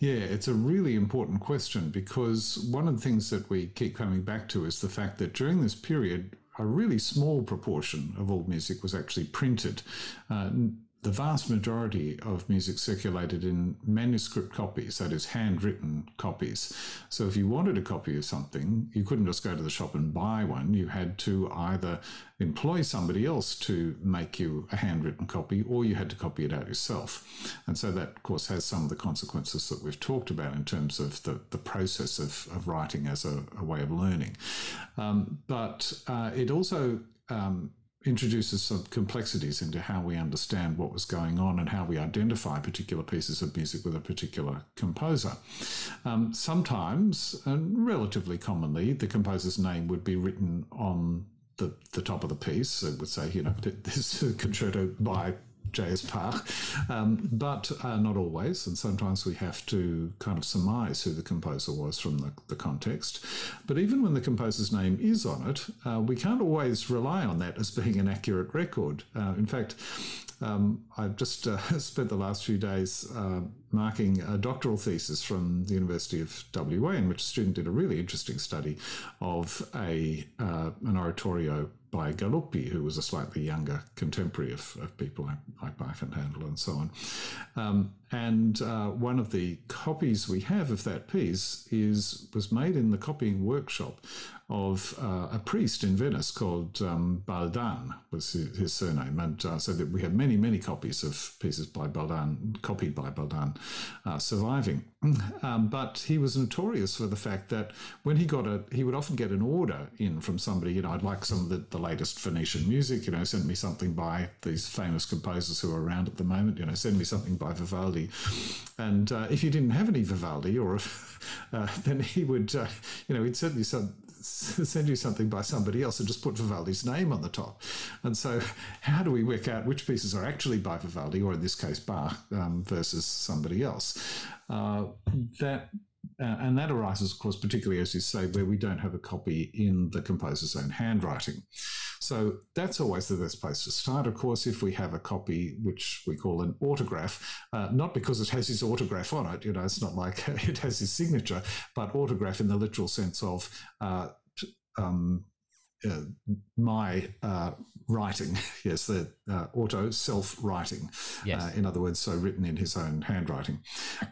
S2: Yeah, it's a really important question because one of the things that we keep coming back to is the fact that during this period, a really small proportion of all music was actually printed. Uh, the vast majority of music circulated in manuscript copies, that is, handwritten copies. So if you wanted a copy of something, you couldn't just go to the shop and buy one. You had to either employ somebody else to make you a handwritten copy, or you had to copy it out yourself. And so that, of course, has some of the consequences that we've talked about in terms of the, the process of, of writing as a, a way of learning. Um, but uh, it also um, introduces some complexities into how we understand what was going on and how we identify particular pieces of music with a particular composer. Um, sometimes, and relatively commonly, the composer's name would be written on the, the top of the piece. It would say, you know, (laughs) this concerto by J.S. Bach, um, but uh, not always. And sometimes we have to kind of surmise who the composer was from the, the context. But even when the composer's name is on it, uh, we can't always rely on that as being an accurate record. Uh, in fact, um, I've just uh, (laughs) spent the last few days uh, marking a doctoral thesis from the University of WA, in which a student did a really interesting study of a uh, an oratorio by Galuppi, who was a slightly younger contemporary of, of people like, like Bach and Handel and so on. Um, and uh, one of the copies we have of that piece is was made in the copying workshop of uh, a priest in Venice called um, Baldan was his, his surname, and uh, so that we have many many copies of pieces by Baldan copied by Baldan uh, surviving. (clears throat) Um, but he was notorious for the fact that when he got a, he would often get an order in from somebody. You know, I'd like some of the, the latest Venetian music. You know, send me something by these famous composers who are around at the moment. You know, send me something by Vivaldi. And uh, if you didn't have any Vivaldi, or if, (laughs) uh, then he would, uh, you know, he'd certainly some, (laughs) send you something by somebody else and just put Vivaldi's name on the top. And so, how do we work out which pieces are actually by Vivaldi, or in this case, Bach, um, versus somebody else? Uh, that uh, and that arises, of course, particularly as you say, where we don't have a copy in the composer's own handwriting. So that's always the best place to start. Of course, if we have a copy which we call an autograph, uh, not because it has his autograph on it, you know, it's not like (laughs) it has his signature, but autograph in the literal sense of uh, um, uh, my uh, writing, (laughs) yes, the uh, auto self writing.
S1: Yes.
S2: Uh, in other words, so written in his own handwriting.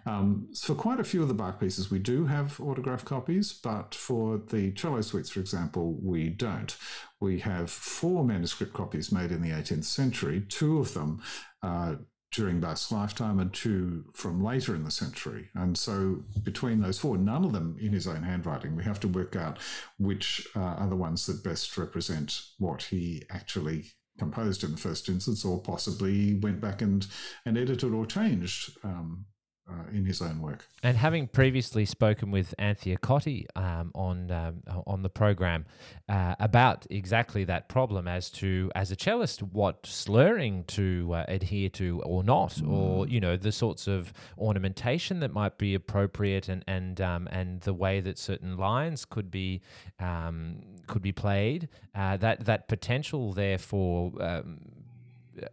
S2: Um, for quite a few of the Bach pieces, we do have autograph copies, but for the cello suites, for example, we don't. We have four manuscript copies made in the 18th century, two of them uh, during Bach's lifetime and two from later in the century. And so between those four, none of them in his own handwriting, we have to work out which uh, are the ones that best represent what he actually composed in the first instance, or possibly went back and, and edited or changed um, uh, in his own work.
S1: And having previously spoken with Anthea Cottee um, on um, on the program uh, about exactly that problem as to as a cellist what slurring to uh, adhere to or not, mm. or you know the sorts of ornamentation that might be appropriate, and and um, and the way that certain lines could be um, could be played. Uh, that that potential there for um,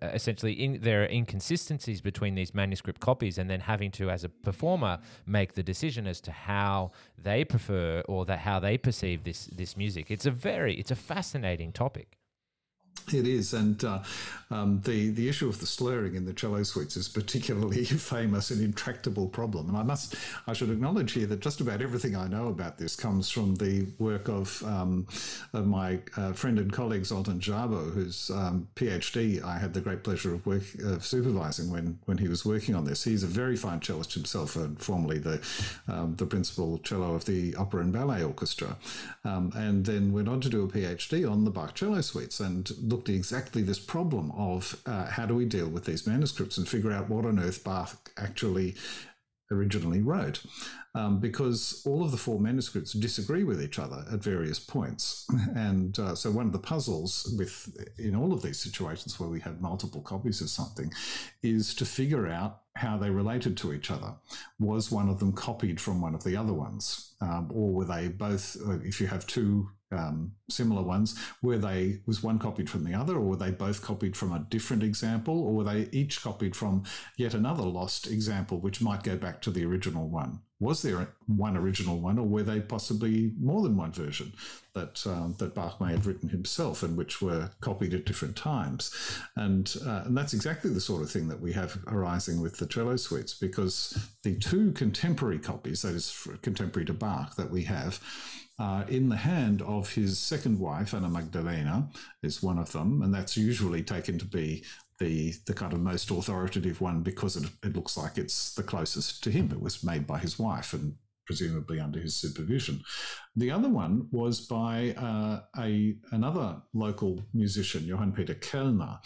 S1: Uh, essentially in, there are inconsistencies between these manuscript copies and then having to as a performer make the decision as to how they prefer or that how they perceive this this music. It's a very it's a fascinating topic
S2: it is, and uh, um, the the issue of the slurring in the cello suites is particularly (laughs) famous and intractable problem. And I must, I should acknowledge here that just about everything I know about this comes from the work of, um, of my uh, friend and colleague Zoltan Szabo, whose um, PhD I had the great pleasure of work of supervising when when he was working on this. He's a very fine cellist himself, and formerly the um, the principal cello of the Opera and Ballet Orchestra, um, and then went on to do a PhD on the Bach cello suites and looked at exactly this problem of uh, how do we deal with these manuscripts and figure out what on earth Bach actually originally wrote. Um, because all of the four manuscripts disagree with each other at various points. (laughs) And uh, so, one of the puzzles with in all of these situations where we have multiple copies of something is to figure out how they related to each other. Was one of them copied from one of the other ones, um, or were they both? Uh, if you have two um, similar ones, were they was one copied from the other, or were they both copied from a different example, or were they each copied from yet another lost example, which might go back to the original one? Was there one original one, or were they possibly more than one version that um, that Bach may have written himself, and which were copied at different times? And uh, and that's exactly the sort of thing that we have arising with the cello suites, because the two contemporary copies, that is contemporary to Bach, that we have uh, in the hand of his second wife, Anna Magdalena, is one of them, and that's usually taken to be the the kind of most authoritative one because it, it looks like it's the closest to him. It was made by his wife and presumably under his supervision. The other one was by uh, a another local musician, Johann Peter Kellner,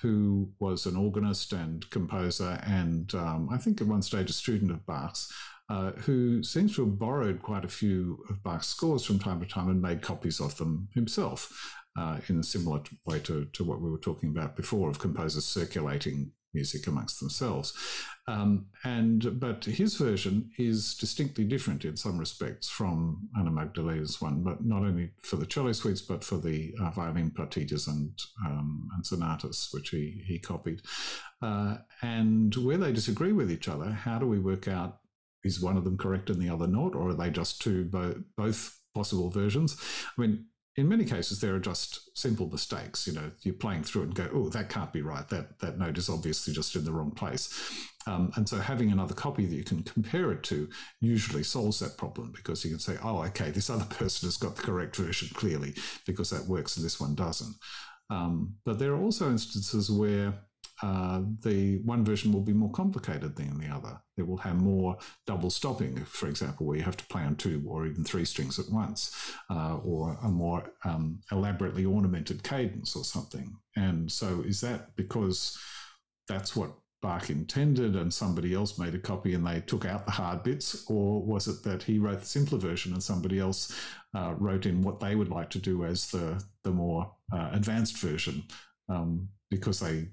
S2: who was an organist and composer, and um, I think at one stage a student of Bach's. Uh, who seems to have borrowed quite a few of Bach's scores from time to time and made copies of them himself uh, in a similar way to, to what we were talking about before of composers circulating music amongst themselves. Um, and but his version is distinctly different in some respects from Anna Magdalena's one, but not only for the cello suites, but for the uh, violin partitas and um, and sonatas, which he he copied. Uh, and where they disagree with each other, how do we work out is one of them correct and the other not, or are they just two bo- both possible versions? I mean, in many cases, there are just simple mistakes. You know, you're playing through it and go, "Oh, that can't be right. That that note is obviously just in the wrong place." Um, and so, having another copy that you can compare it to usually solves that problem because you can say, "Oh, okay, this other (laughs) person has got the correct version clearly because that works and this one doesn't." Um, but there are also instances where uh, the one version will be more complicated than the other. It will have more double stopping, for example, where you have to play on two or even three strings at once, uh, or a more um, elaborately ornamented cadence or something. And so, is that because that's what Bach intended and somebody else made a copy and they took out the hard bits? Or was it that he wrote the simpler version and somebody else uh, wrote in what they would like to do as the, the more uh, advanced version um, because they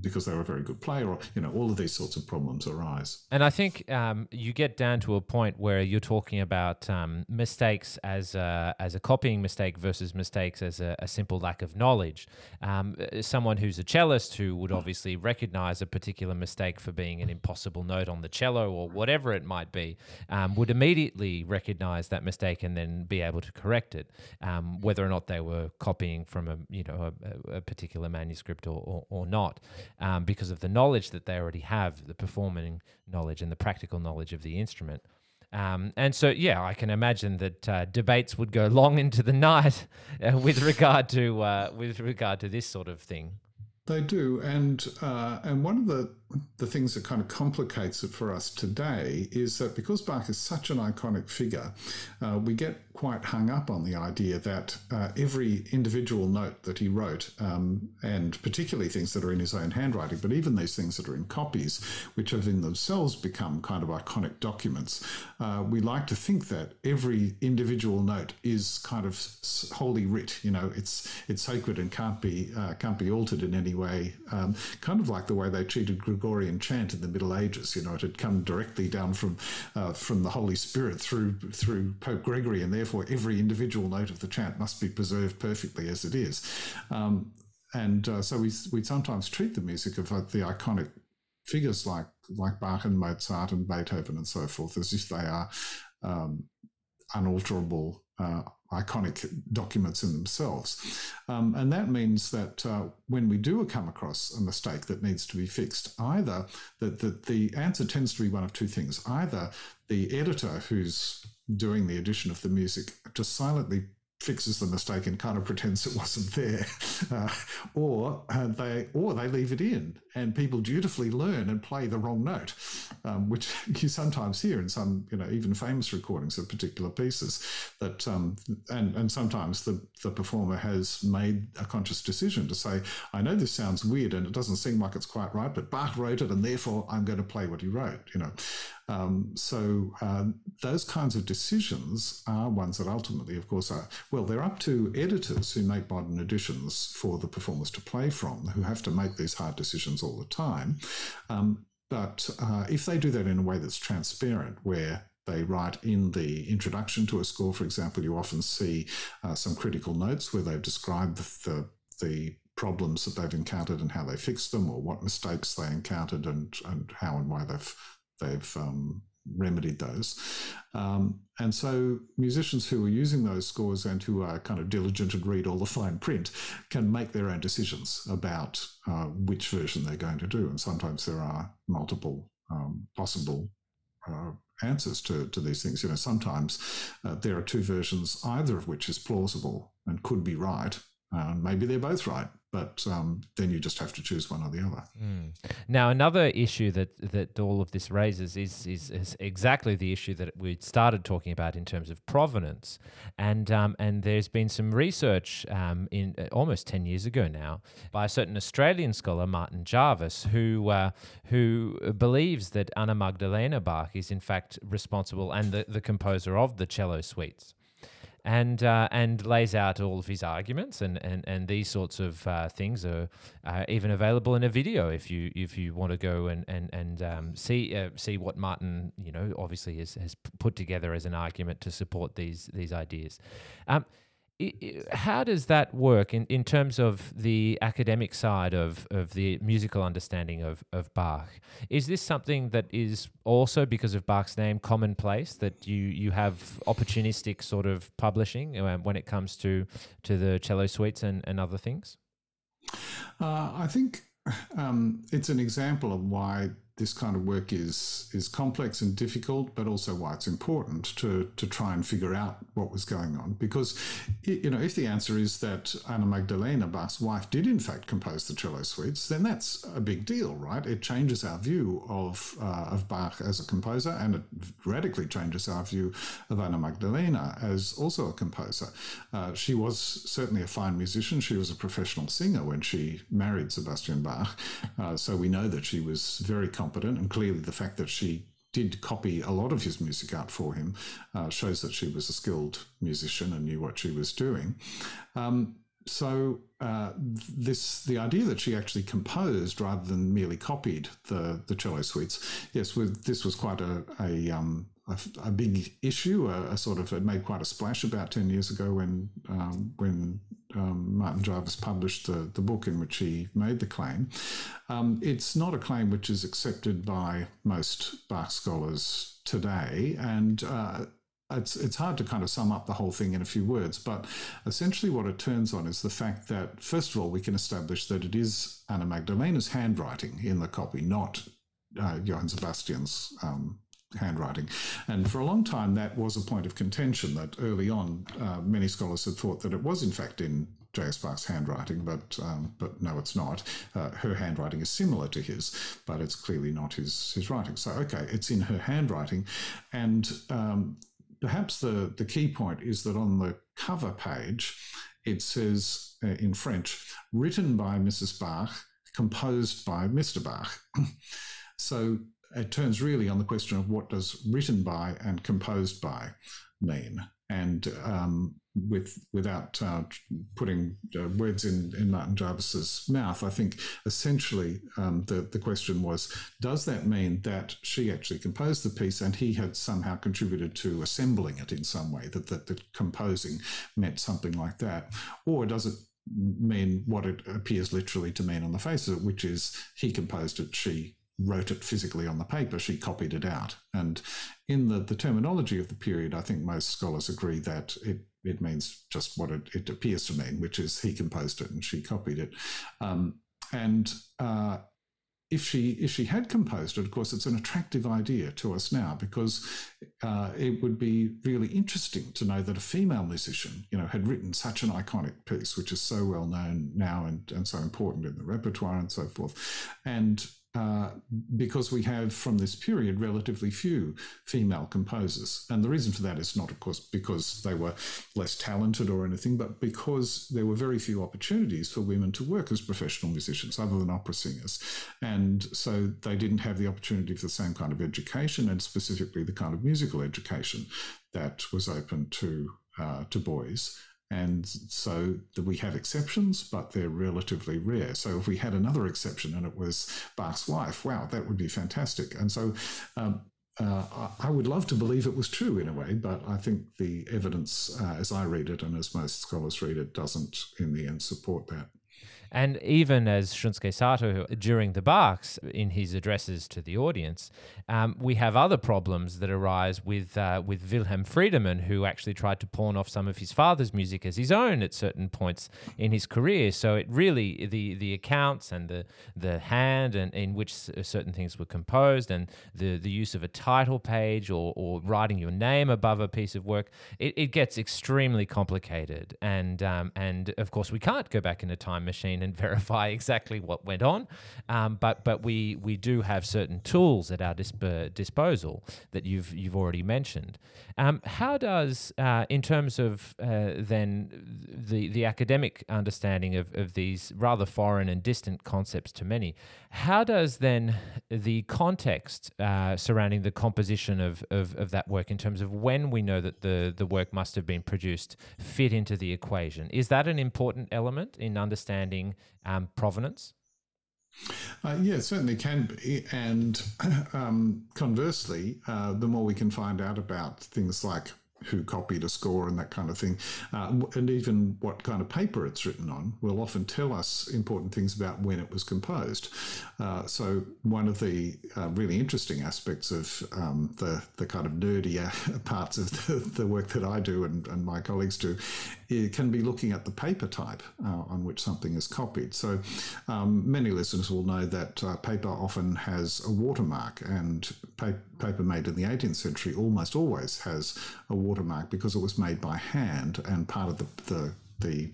S2: because they were a very good player, or you know, all of these sorts of problems arise.
S1: And I think um, you get down to a point where you're talking about um, mistakes as a, as a copying mistake versus mistakes as a, a simple lack of knowledge. Um, someone who's a cellist who would obviously recognize a particular mistake for being an impossible note on the cello or whatever it might be um, would immediately recognize that mistake and then be able to correct it, um, whether or not they were copying from a you know a, a particular manuscript or, or, or not um, because of the knowledge that they already have, the performing knowledge and the practical knowledge of the instrument. Um, and so, yeah, I can imagine that uh, debates would go (laughs) long into the night uh, with regard to uh, with regard to this sort of thing.
S2: They do, and uh, and one of the the things that kind of complicates it for us today is that because Bach is such an iconic figure, uh, we get quite hung up on the idea that uh, every individual note that he wrote, um, and particularly things that are in his own handwriting, but even these things that are in copies, which have in themselves become kind of iconic documents, uh, we like to think that every individual note is kind of holy writ. You know, it's it's sacred and can't be uh, can't be altered in any way. Um, kind of like the way they treated Gregorian chant in the Middle Ages. You know, it had come directly down from uh, from the Holy Spirit through through Pope Gregory, and therefore every individual note of the chant must be preserved perfectly as it is. Um, and uh, so we we sometimes treat the music of uh, the iconic figures like like Bach and Mozart and Beethoven and so forth as if they are um, unalterable uh, iconic documents in themselves. Um, and that means that uh, when we do come across a mistake that needs to be fixed, either that the, the answer tends to be one of two things. Either the editor who's doing the addition of the music just silently fixes the mistake and kind of pretends it wasn't there, (laughs) uh, or uh, they or they leave it in, and people dutifully learn and play the wrong note, um, which (laughs) you sometimes hear in some you know even famous recordings of particular pieces. That um, and and sometimes the the performer has made a conscious decision to say, I know this sounds weird and it doesn't seem like it's quite right, but Bach wrote it, and therefore I'm going to play what he wrote. You know, um, so um, those kinds of decisions are ones that ultimately, of course, are well, they're up to editors who make modern editions for the performers to play from, who have to make these hard decisions all the time. Um, but uh, if they do that in a way that's transparent, where they write in the introduction to a score, for example, you often see uh, some critical notes where they've described the, the, the problems that they've encountered and how they fixed them, or what mistakes they encountered and, and how and why they've they've um, remedied those. Um, and so musicians who are using those scores and who are kind of diligent and read all the fine print can make their own decisions about uh, which version they're going to do. And sometimes there are multiple um, possible uh, answers to, to these things. You know, sometimes uh, there are two versions, either of which is plausible and could be right. Maybe they're both right but um, then you just have to choose one or the other.
S1: Mm. Now, another issue that that all of this raises is, is, is exactly the issue that we started talking about in terms of provenance, and um, and there's been some research um, in uh, almost ten years ago now by a certain Australian scholar Martin Jarvis who uh, who believes that Anna Magdalena Bach is in fact responsible and the, the composer of the cello suites and uh, and lays out all of his arguments and and, and these sorts of uh, things are uh, even available in a video if you if you want to go and and and um, see uh, see what Martin you know obviously has, has put together as an argument to support these these ideas. Um, how does that work in, in terms of the academic side of, of the musical understanding of, of Bach? Is this something that is also, because of Bach's name, commonplace that you, you have opportunistic sort of publishing uh, when it comes to, to the cello suites and, and other things?
S2: Uh, I think um, it's an example of why this kind of work is is complex and difficult, but also why it's important to to try and figure out what was going on. Because you know, if the answer is that Anna Magdalena Bach's wife did in fact compose the cello suites, then that's a big deal, right? It changes our view of uh, of Bach as a composer, and it radically changes our view of Anna Magdalena as also a composer. Uh, she was certainly a fine musician. She was a professional singer when she married Sebastian Bach, uh, so we know that she was very competent, and clearly the fact that she did copy a lot of his music out for him uh, shows that she was a skilled musician and knew what she was doing. Um, so uh, this the idea that she actually composed rather than merely copied the the cello suites. Yes, with, this was quite a a, um, a, a big issue. A, a, sort of it made quite a splash about ten years ago when um, when um, Martin Jarvis published the, the book in which he made the claim. Um, it's not a claim which is accepted by most Bach scholars today, and uh, it's it's hard to kind of sum up the whole thing in a few words, but essentially what it turns on is the fact that first of all we can establish that it is Anna Magdalena's handwriting in the copy, not uh, Johann Sebastian's um, handwriting. And for a long time that was a point of contention. That early on uh, many scholars had thought that it was in fact in J.S. Bach's handwriting, but um, but no, it's not. Uh, her handwriting is similar to his, but it's clearly not his his writing. So okay, it's in her handwriting, and um, perhaps the, the key point is that on the cover page, it says uh, in French, written by Mrs. Bach, composed by Mr. Bach. (laughs) so it turns really on the question of what does written by and composed by mean. And um, with without uh, putting uh, words in, in Martin Jarvis's mouth, I think essentially um, the the question was: Does that mean that she actually composed the piece and he had somehow contributed to assembling it in some way? That that, that composing meant something like that, or does it mean what it appears literally to mean on the face of it, which is he composed it, she wrote it physically on the paper, she copied it out. And in the, the terminology of the period, I think most scholars agree that it, it means just what it, it appears to mean, which is he composed it and she copied it. Um, and uh, if she if she had composed it, of course, it's an attractive idea to us now because uh, it would be really interesting to know that a female musician, you know, had written such an iconic piece, which is so well known now and, and so important in the repertoire and so forth. And uh, because we have from this period relatively few female composers. And the reason for that is not, of course, because they were less talented or anything, but because there were very few opportunities for women to work as professional musicians other than opera singers. And so they didn't have the opportunity for the same kind of education and specifically the kind of musical education that was open to, uh, to boys. And so we have exceptions, but they're relatively rare. So if we had another exception and it was Bach's wife, wow, that would be fantastic. And so um, uh, I would love to believe it was true in a way, but I think the evidence, uh, as I read it and as most scholars read it, doesn't in the end support that.
S1: And even as Shunsuke Sato, during the Bachs, in his addresses to the audience, um, we have other problems that arise with uh, with Wilhelm Friedemann, who actually tried to pawn off some of his father's music as his own at certain points in his career. So it really the the accounts and the the hand and in which certain things were composed and the the use of a title page or or writing your name above a piece of work, it, it gets extremely complicated. And um, and of course we can't go back in a time machine and (laughs) verify exactly what went on. Um, but but we we do have certain tools at our disp- disposal that you've you've already mentioned. Um, how does, uh, in terms of uh, then the the academic understanding of, of these rather foreign and distant concepts to many, how does then the context uh, surrounding the composition of, of, of that work, in terms of when we know that the the work must have been produced, fit into the equation? Is that an important element in understanding um, provenance?
S2: Uh, yeah, it certainly can be. And (laughs) um, conversely, uh, the more we can find out about things like who copied a score and that kind of thing, uh, and even what kind of paper it's written on, will often tell us important things about when it was composed. Uh, so one of the uh, really interesting aspects of um, the the kind of nerdier (laughs) parts of the, the work that I do and, and, my colleagues do, it can be looking at the paper type uh, on which something is copied. So um, many listeners will know that uh, paper often has a watermark, and pa- paper made in the 18th century almost always has a watermark because it was made by hand and part of the, the, the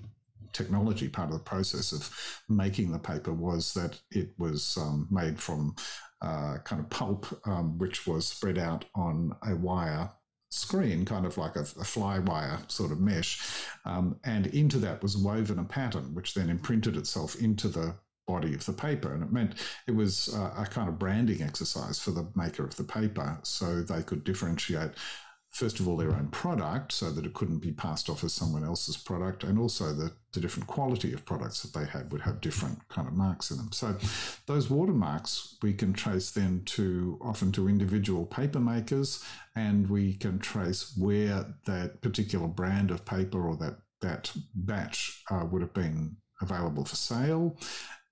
S2: technology, part of the process of making the paper was that it was um, made from uh, kind of pulp, um, which was spread out on a wire screen, kind of like a, a fly wire sort of mesh. Um, and into that was woven a pattern, which then imprinted itself into the body of the paper. And it meant it was uh, a kind of branding exercise for the maker of the paper so they could differentiate first of all, their own product so that it couldn't be passed off as someone else's product, and also the, the different quality of products that they had would have different kind of marks in them. So those watermarks we can trace then to often to individual paper makers, and we can trace where that particular brand of paper or that that batch uh, would have been available for sale.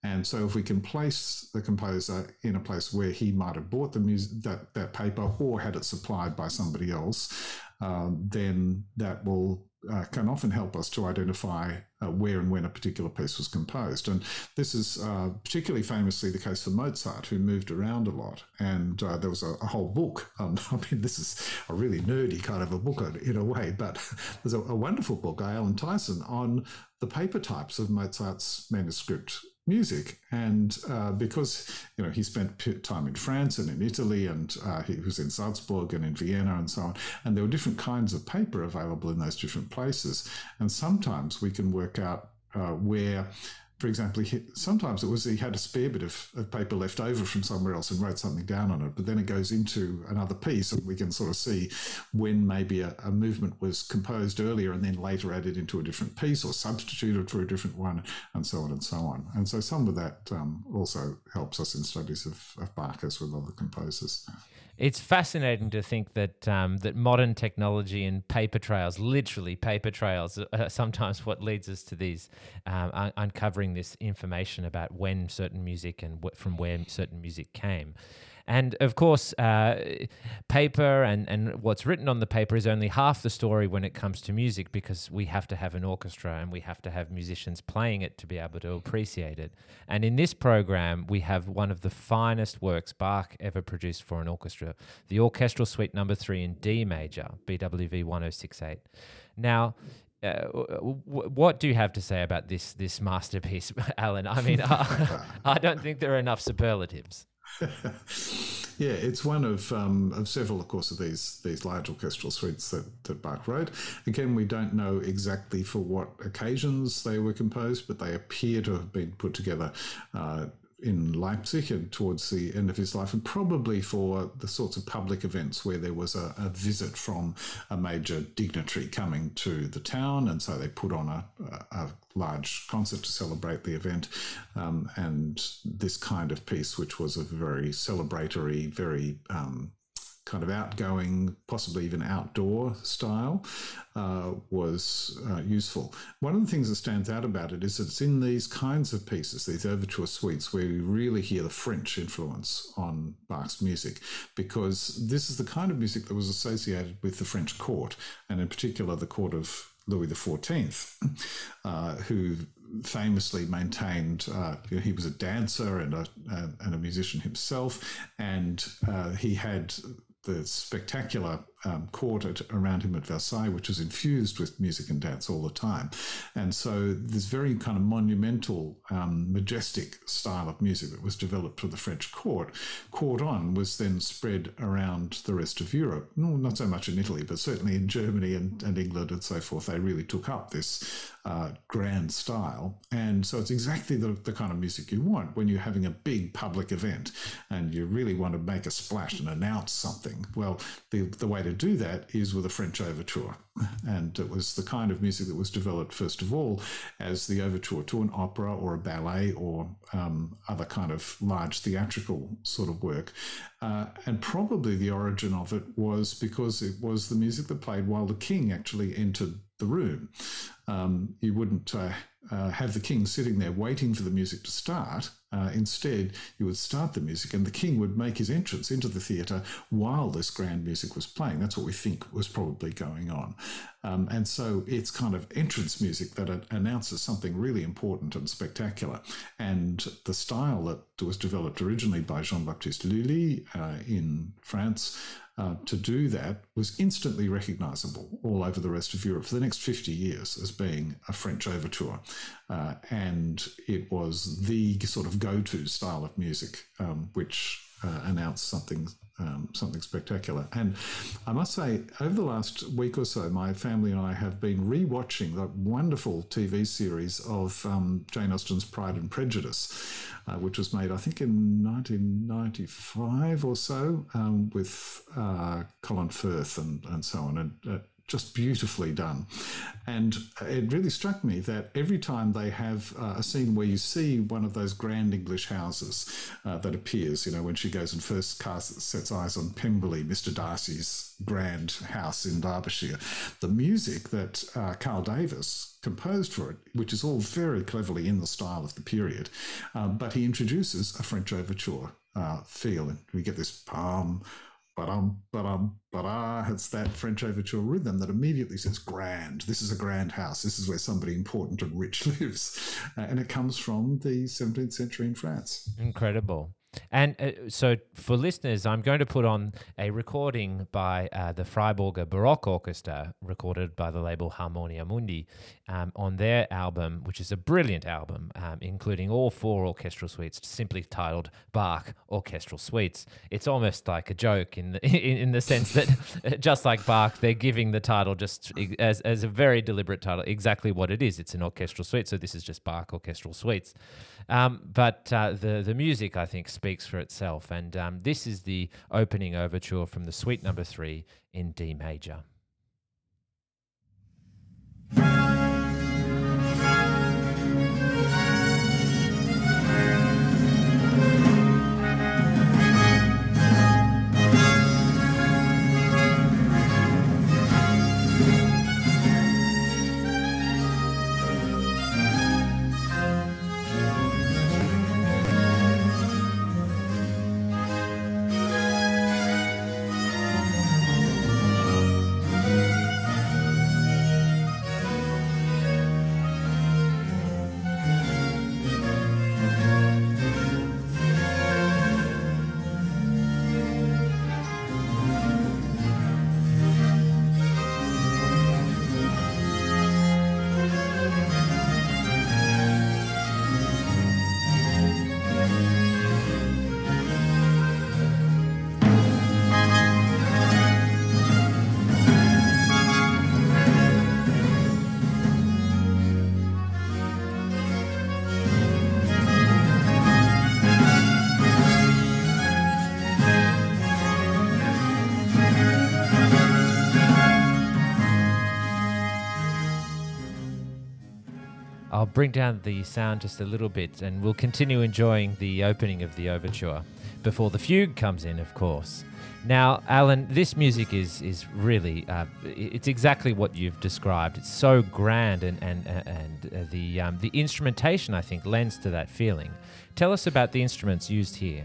S2: And so, if we can place the composer in a place where he might have bought the music, that, that paper or had it supplied by somebody else, uh, then that will uh, can often help us to identify uh, where and when a particular piece was composed. And this is uh, particularly famously the case for Mozart, who moved around a lot. And uh, there was a, a, whole book. Um, (laughs) I mean, this is a really nerdy kind of a book in a way, but (laughs) there's a, a wonderful book by Alan Tyson on the paper types of Mozart's manuscript music. And uh, because you know he spent time in France and in Italy, and uh, he was in Salzburg and in Vienna and so on, and there were different kinds of paper available in those different places. And sometimes we can work out uh, where for example, he, sometimes it was he had a spare bit of, of, paper left over from somewhere else and wrote something down on it, but then it goes into another piece and we can sort of see when maybe a, a movement was composed earlier and then later added into a different piece or substituted for a different one and so on and so on. And so some of that um, also helps us in studies of, of with other composers
S1: it's fascinating to think that um, that modern technology and paper trails, literally paper trails, are sometimes what leads us to these um, un- uncovering this information about when certain music and wh- from where certain music came. And of course, uh, paper and, and what's written on the paper is only half the story when it comes to music because we have to have an orchestra and we have to have musicians playing it to be able to appreciate it. And in this program, we have one of the finest works Bach ever produced for an orchestra the Orchestral Suite Number Three in D major, BWV 1068. Now, uh, what do you have to say about this this masterpiece, (laughs) Alan? I mean, (laughs) I, I don't think there are enough superlatives. (laughs)
S2: yeah, it's one of um, of several, of course, of these these large orchestral suites that, that Bach wrote. Again, we don't know exactly for what occasions they were composed, but they appear to have been put together uh, in Leipzig and towards the end of his life, and probably for the sorts of public events where there was a, a visit from a major dignitary coming to the town, and so they put on a, a large concert to celebrate the event. Um, and this kind of piece, which was a very celebratory, very um, kind of outgoing, possibly even outdoor style, uh, was uh, useful. One of the things that stands out about it is it's in these kinds of pieces, these overture suites, where we really hear the French influence on Bach's music, because this is the kind of music that was associated with the French court, and in particular the court of Louis XIV, uh, who famously maintained uh, he was a dancer and a, and a musician himself, and uh, he had the spectacular um, court around him at Versailles, which was infused with music and dance all the time. And so this very kind of monumental, um, majestic style of music that was developed for the French court, caught on, was then spread around the rest of Europe. not so much in Italy, but certainly in Germany and, and England and so forth. They really took up this uh, grand style. And so it's exactly the, the kind of music you want when you're having a big public event and you really want to make a splash and announce something. Well, the, the way to do that is with a French overture. And it was the kind of music that was developed, first of all, as the overture to an opera or a ballet or um, other kind of large theatrical sort of work. Uh, and probably the origin of it was because it was the music that played while the king actually entered the room. Um, you wouldn't uh, uh, have the king sitting there waiting for the music to start. Uh, instead, you would start the music, and the king would make his entrance into the theatre while this grand music was playing. That's what we think was probably going on. Um, and so it's kind of entrance music that announces something really important and spectacular. And the style that was developed originally by Jean Baptiste Lully uh, in France uh, to do that was instantly recognizable all over the rest of Europe for the next 50 years as being a French overture. Uh, and it was the sort of go to style of music um, which uh, announced something um, something spectacular. And I must say, over the last week or so, my family and I have been rewatching the wonderful TV series of um, Jane Austen's Pride and Prejudice, uh, which was made, I think, in 1995 or so, um, with uh, Colin Firth and, and so on. And uh, just beautifully done. And it really struck me that every time they have uh, a scene where you see one of those grand English houses uh, that appears, you know, when she goes and first casts, sets eyes on Pemberley, Mr. Darcy's grand house in Derbyshire, the music that uh, Carl Davis composed for it, which is all very cleverly in the style of the period, um, but he introduces a French overture uh, feel, and we get this palm but-um, but-um, but-ah. It's that French overture rhythm that immediately says grand. This is a grand house. This is where somebody important and rich (laughs) lives. Uh, and it comes from the 17th century in France.
S1: Incredible. And uh, so, for listeners, I'm going to put on a recording by uh, the Freiburger Baroque Orchestra, recorded by the label Harmonia Mundi, um, on their album, which is a brilliant album, um, including all four orchestral suites, simply titled Bach Orchestral Suites. It's almost like a joke in the, (laughs) in, in the sense that, (laughs) just like Bach, they're giving the title just as, as a very deliberate title, exactly what it is. It's an orchestral suite, so this is just Bach Orchestral Suites. Um, but uh, the the music, I think, speaks for itself, and um, this is the opening overture from the Suite Number Three in D major. Bring down the sound just a little bit and we'll continue enjoying the opening of the overture before the fugue comes in, of course. Now, Alan, this music is is really uh, it's exactly what you've described. It's so grand, and and and uh, the um, the instrumentation I think lends to that feeling. Tell us about the instruments used here.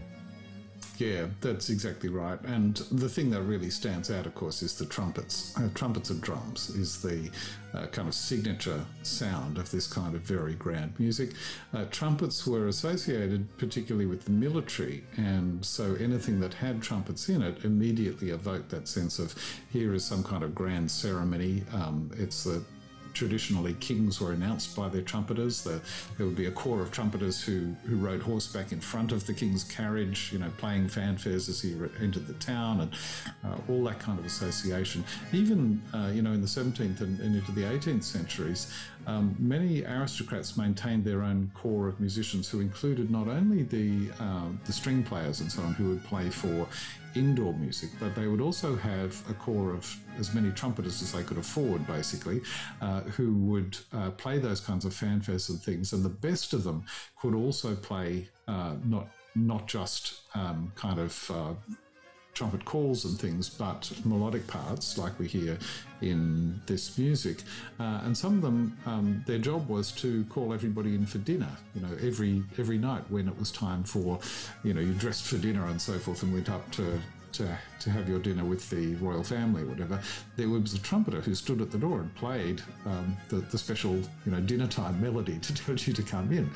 S2: Yeah, that's exactly right. And the thing that really stands out, of course, is the trumpets. Uh, trumpets and drums is the uh, kind of signature sound of this kind of very grand music. Uh, trumpets were associated particularly with the military, and so anything that had trumpets in it immediately evoked that sense of here is some kind of grand ceremony. Um, it's the traditionally kings were announced by their trumpeters. The, there would be a corps of trumpeters who, who rode horseback in front of the king's carriage, you know, playing fanfares as he re- entered the town and uh, all that kind of association. Even, uh, you know, in the 17th and, and, into the 18th centuries, um, many aristocrats maintained their own corps of musicians who included not only the, uh, the string players and so on who would play for indoor music, but they would also have a core of as many trumpeters as they could afford, basically, uh, who would uh, play those kinds of fanfares and things. And the best of them could also play uh, not not just um, kind of uh, trumpet calls and things, but melodic parts like we hear in this music. Uh, and some of them, um, their job was to call everybody in for dinner. You know, every every night when it was time for, you know, you dressed for dinner and so forth, and went up to to, to have your dinner with the royal family or whatever, there was a trumpeter who stood at the door and played um, the, the special, you know, dinner time melody to (laughs) tell you to come in.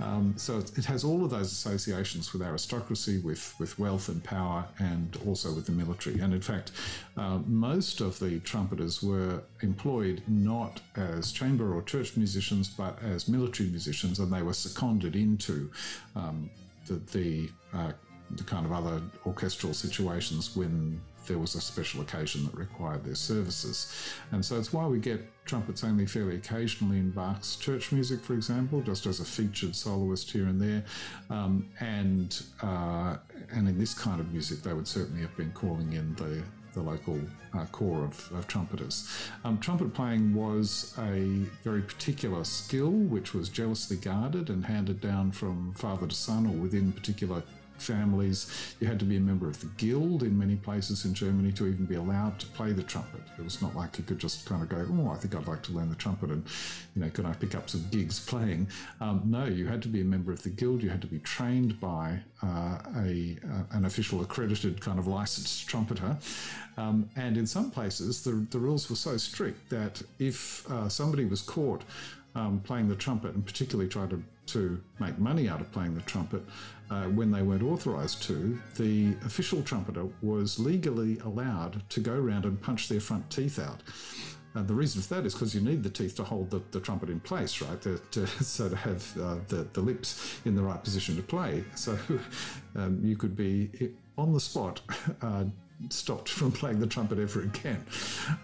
S2: Um, so it, it, has all of those associations with aristocracy, with, with wealth and power, and also with the military. And in fact, uh, most of the trumpeters were employed not as chamber or church musicians, but as military musicians, and they were seconded into um, the, the uh, the kind of other orchestral situations when there was a special occasion that required their services. And so it's why we get trumpets only fairly occasionally in Bach's church music, for example, just as a featured soloist here and there. Um, and uh, and in this kind of music, they would certainly have been calling in the the local uh, corps of, of trumpeters. Um, trumpet playing was a very particular skill which was jealously guarded and handed down from father to son or within particular families. You had to be a member of the guild in many places in Germany to even be allowed to play the trumpet. It was not like you could just kind of go, oh, I think I'd like to learn the trumpet and, you know, can I pick up some gigs playing? Um, no, you had to be a member of the guild. You had to be trained by uh, a, uh, an official accredited kind of licensed trumpeter. Um, and in some places, the, the rules were so strict that if uh, somebody was caught um, playing the trumpet and particularly tried to, to make money out of playing the trumpet, uh, when they weren't authorised to, the official trumpeter was legally allowed to go around and punch their front teeth out. And the reason for that is because you need the teeth to hold the, the trumpet in place, right? To, to, (laughs) so to have uh, the, the lips in the right position to play. So (laughs) um, you could be on the spot (laughs) uh, stopped from playing the trumpet ever again.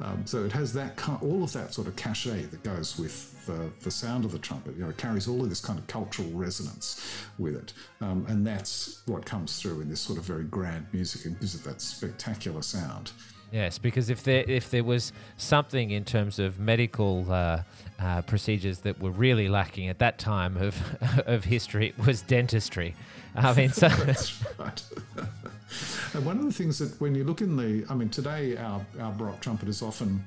S2: Um, so it has that all of that sort of cachet that goes with the, the sound of the trumpet. You know, it carries all of this kind of cultural resonance with it, um, and that's what comes through in this sort of very grand music and gives it that spectacular sound.
S1: Yes, because if there if there was something in terms of medical uh, uh, procedures that were really lacking at that time of (laughs) of history, it was dentistry. I mean, so (laughs)
S2: that's right. (laughs) (laughs) and one of the things that when you look in the, I mean, today our our baroque trumpeters often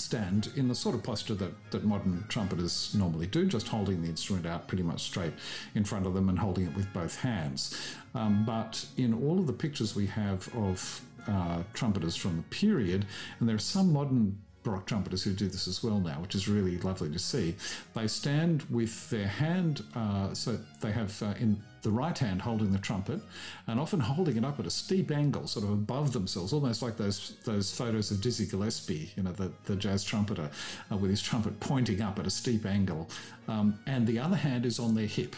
S2: stand in the sort of posture that, that modern trumpeters normally do, just holding the instrument out pretty much straight in front of them and holding it with both hands. Um, but in all of the pictures we have of uh, trumpeters from the period, and there are some modern Baroque trumpeters who do this as well now, which is really lovely to see. They stand with their hand, uh, so they have uh, in the right hand holding the trumpet, and often holding it up at a steep angle, sort of above themselves, almost like those those photos of Dizzy Gillespie, you know, the, the jazz trumpeter, uh, with his trumpet pointing up at a steep angle, um, and the other hand is on their hip,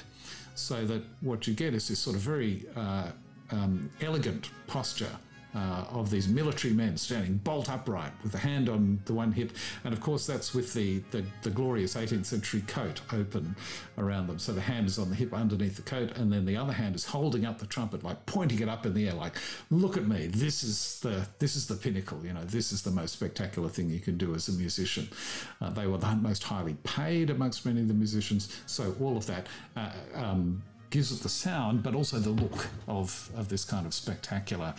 S2: so that what you get is this sort of very uh, um, elegant posture uh, of these military men standing bolt upright with the hand on the one hip. And of course, that's with the, the, the, glorious 18th century coat open around them. So the hand is on the hip underneath the coat, and then the other hand is holding up the trumpet, like pointing it up in the air, like, look at me, this is the, this is the pinnacle, you know, this is the most spectacular thing you can do as a musician. Uh, they were the most highly paid amongst many of the musicians. So all of that. Uh, um, gives it the sound, but also the look of, of this kind of spectacular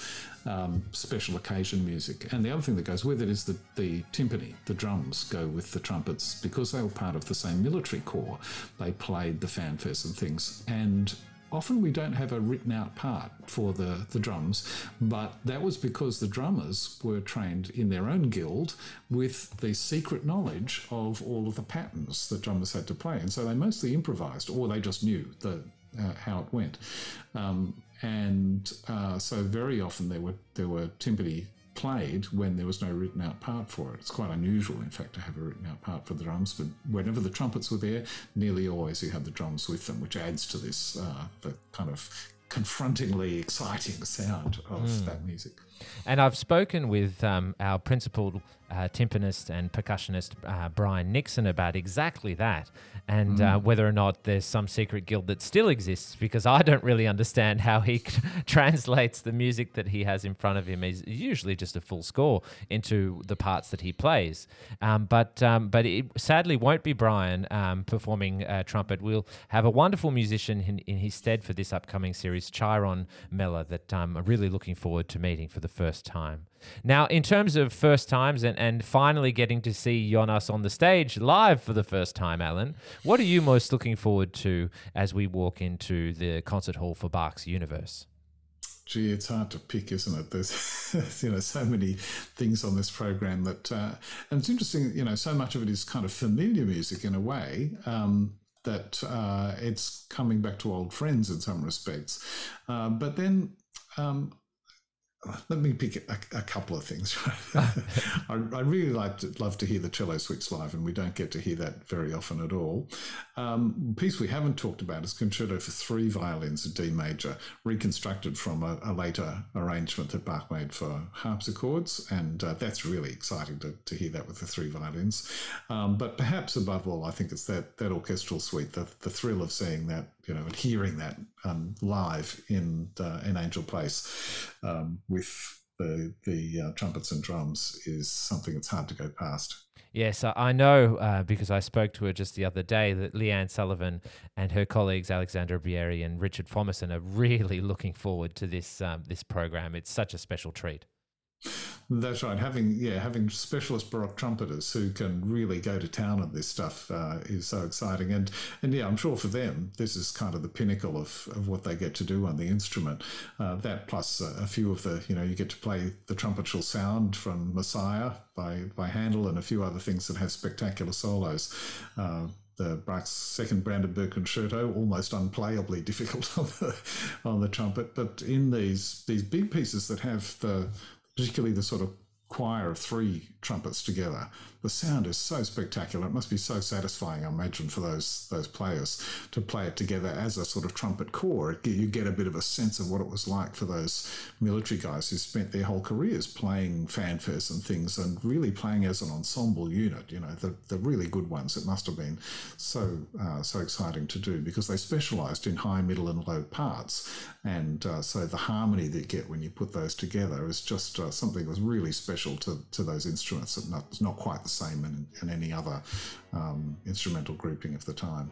S2: um, special occasion music. And the other thing that goes with it is that the timpani, the drums, go with the trumpets because they were part of the same military corps. They played the fanfares and things. And often we don't have a written out part for the, the drums, but that was because the drummers were trained in their own guild with the secret knowledge of all of the patterns that drummers had to play. And so they mostly improvised, or they just knew the uh, how it went. Um, and uh, so very often there were there were timpani played when there was no written out part for it. It's quite unusual, in fact, to have a written out part for the drums. But whenever the trumpets were there, nearly always you had the drums with them, which adds to this uh, the kind of confrontingly exciting sound of mm. that music.
S1: And I've spoken with um, our principal uh, timpanist and percussionist uh, Brian Nixon about exactly that, and mm. uh, whether or not there's some secret guild that still exists. Because I don't really understand how he (laughs) translates the music that he has in front of him. Is usually just a full score into the parts that he plays. Um, but um, but it sadly won't be Brian um, performing uh, trumpet. We'll have a wonderful musician in, in, his stead for this upcoming series, Chiron Meller, that um, I'm really looking forward to meeting for the first time. Now, in terms of first times and, and finally getting to see Jonas on the stage live for the first time, Alan, what are you most looking forward to as we walk into the concert hall for Bach's universe?
S2: Gee, it's hard to pick, isn't it? There's, (laughs) you know, so many things on this program that, uh, and it's interesting, you know, so much of it is kind of familiar music in a way. Um, that uh, it's coming back to old friends in some respects. Uh, but then um, let me pick a, a couple of things. (laughs) I, I, really like to, love to hear the cello suites live, and we don't get to hear that very often at all. Um, piece we haven't talked about is Concerto for Three Violins in D major, reconstructed from a, a later arrangement that Bach made for harpsichords, and uh, that's really exciting to, to hear that with the three violins. Um, but perhaps above all, I think it's that that orchestral suite, the, the thrill of seeing that, you know, and hearing that um, live in uh, in Angel Place um, with the the uh, trumpets and drums is something that's hard to go past.
S1: Yes, I know uh, because I spoke to her just the other day that Leanne Sullivan and her colleagues Alexandra Bieri and Richard Fomison are really looking forward to this um, this program. It's such a special treat.
S2: That's right. Having yeah, having specialist baroque trumpeters who can really go to town on this stuff uh, is so exciting. And and yeah, I'm sure for them this is kind of the pinnacle of, of what they get to do on the instrument. Uh, that plus a, a, few of the you know you get to play the trumpet shall sound from Messiah by by Handel and a few other things that have spectacular solos. Uh, the Bach's second Brandenburg Concerto, almost unplayably difficult (laughs) on the, on the trumpet. But in these these big pieces that have the particularly the sort of choir of three trumpets together the sound is so spectacular. It must be so satisfying, I imagine, for those those players to play it together as a sort of trumpet corps. You get a bit of a sense of what it was like for those military guys who spent their whole careers playing fanfares and things, and really playing as an ensemble unit. You know, the the really good ones. It must have been so uh, so exciting to do because they specialised in high, middle, and low parts, and uh, so the harmony that you get when you put those together is just uh, something that was really special to to those instruments. It's not, not quite the same in, in any other um, instrumental grouping of the time.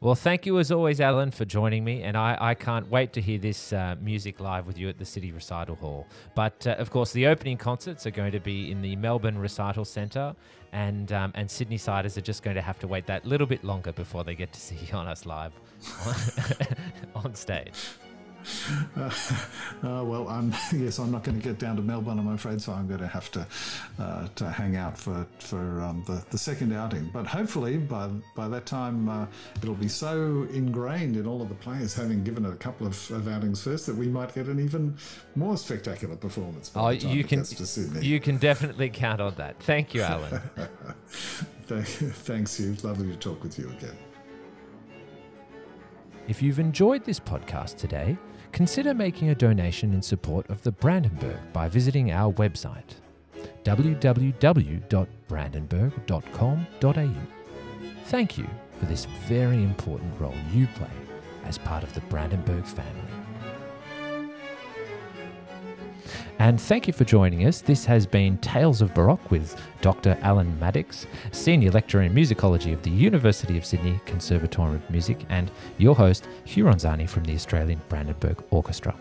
S1: Well, thank you as always, Alan, for joining me. And I, I can't wait to hear this uh, music live with you at the City Recital Hall. But uh, of course, the opening concerts are going to be in the Melbourne Recital Centre, and, um, and Sydney Siders are just going to have to wait that little bit longer before they get to see Jonas live (laughs) (laughs) on stage.
S2: Uh, (laughs) uh, well, I'm (laughs) yes, I'm not going to get down to Melbourne, I'm afraid, so I'm going to have to uh, to hang out for for um, the the second outing. But hopefully, by by that time, uh, it'll be so ingrained in all of the players, having given it a couple of, of outings first, that we might get an even more spectacular performance. oh, you
S1: can you can definitely count on that. Thank you, Alan. (laughs)
S2: Thanks, you. Lovely to talk with you again.
S1: If you've enjoyed this podcast today consider making a donation in support of the Brandenburg by visiting our website www.brandenburg.com.au. Thank you for this very important role you play as part of the Brandenburg family. And thank you for joining us. This has been Tales of Baroque with Dr. Alan Maddox, Senior Lecturer in Musicology of the University of Sydney Conservatorium of Music, and your host, Hugh from the Australian Brandenburg Orchestra.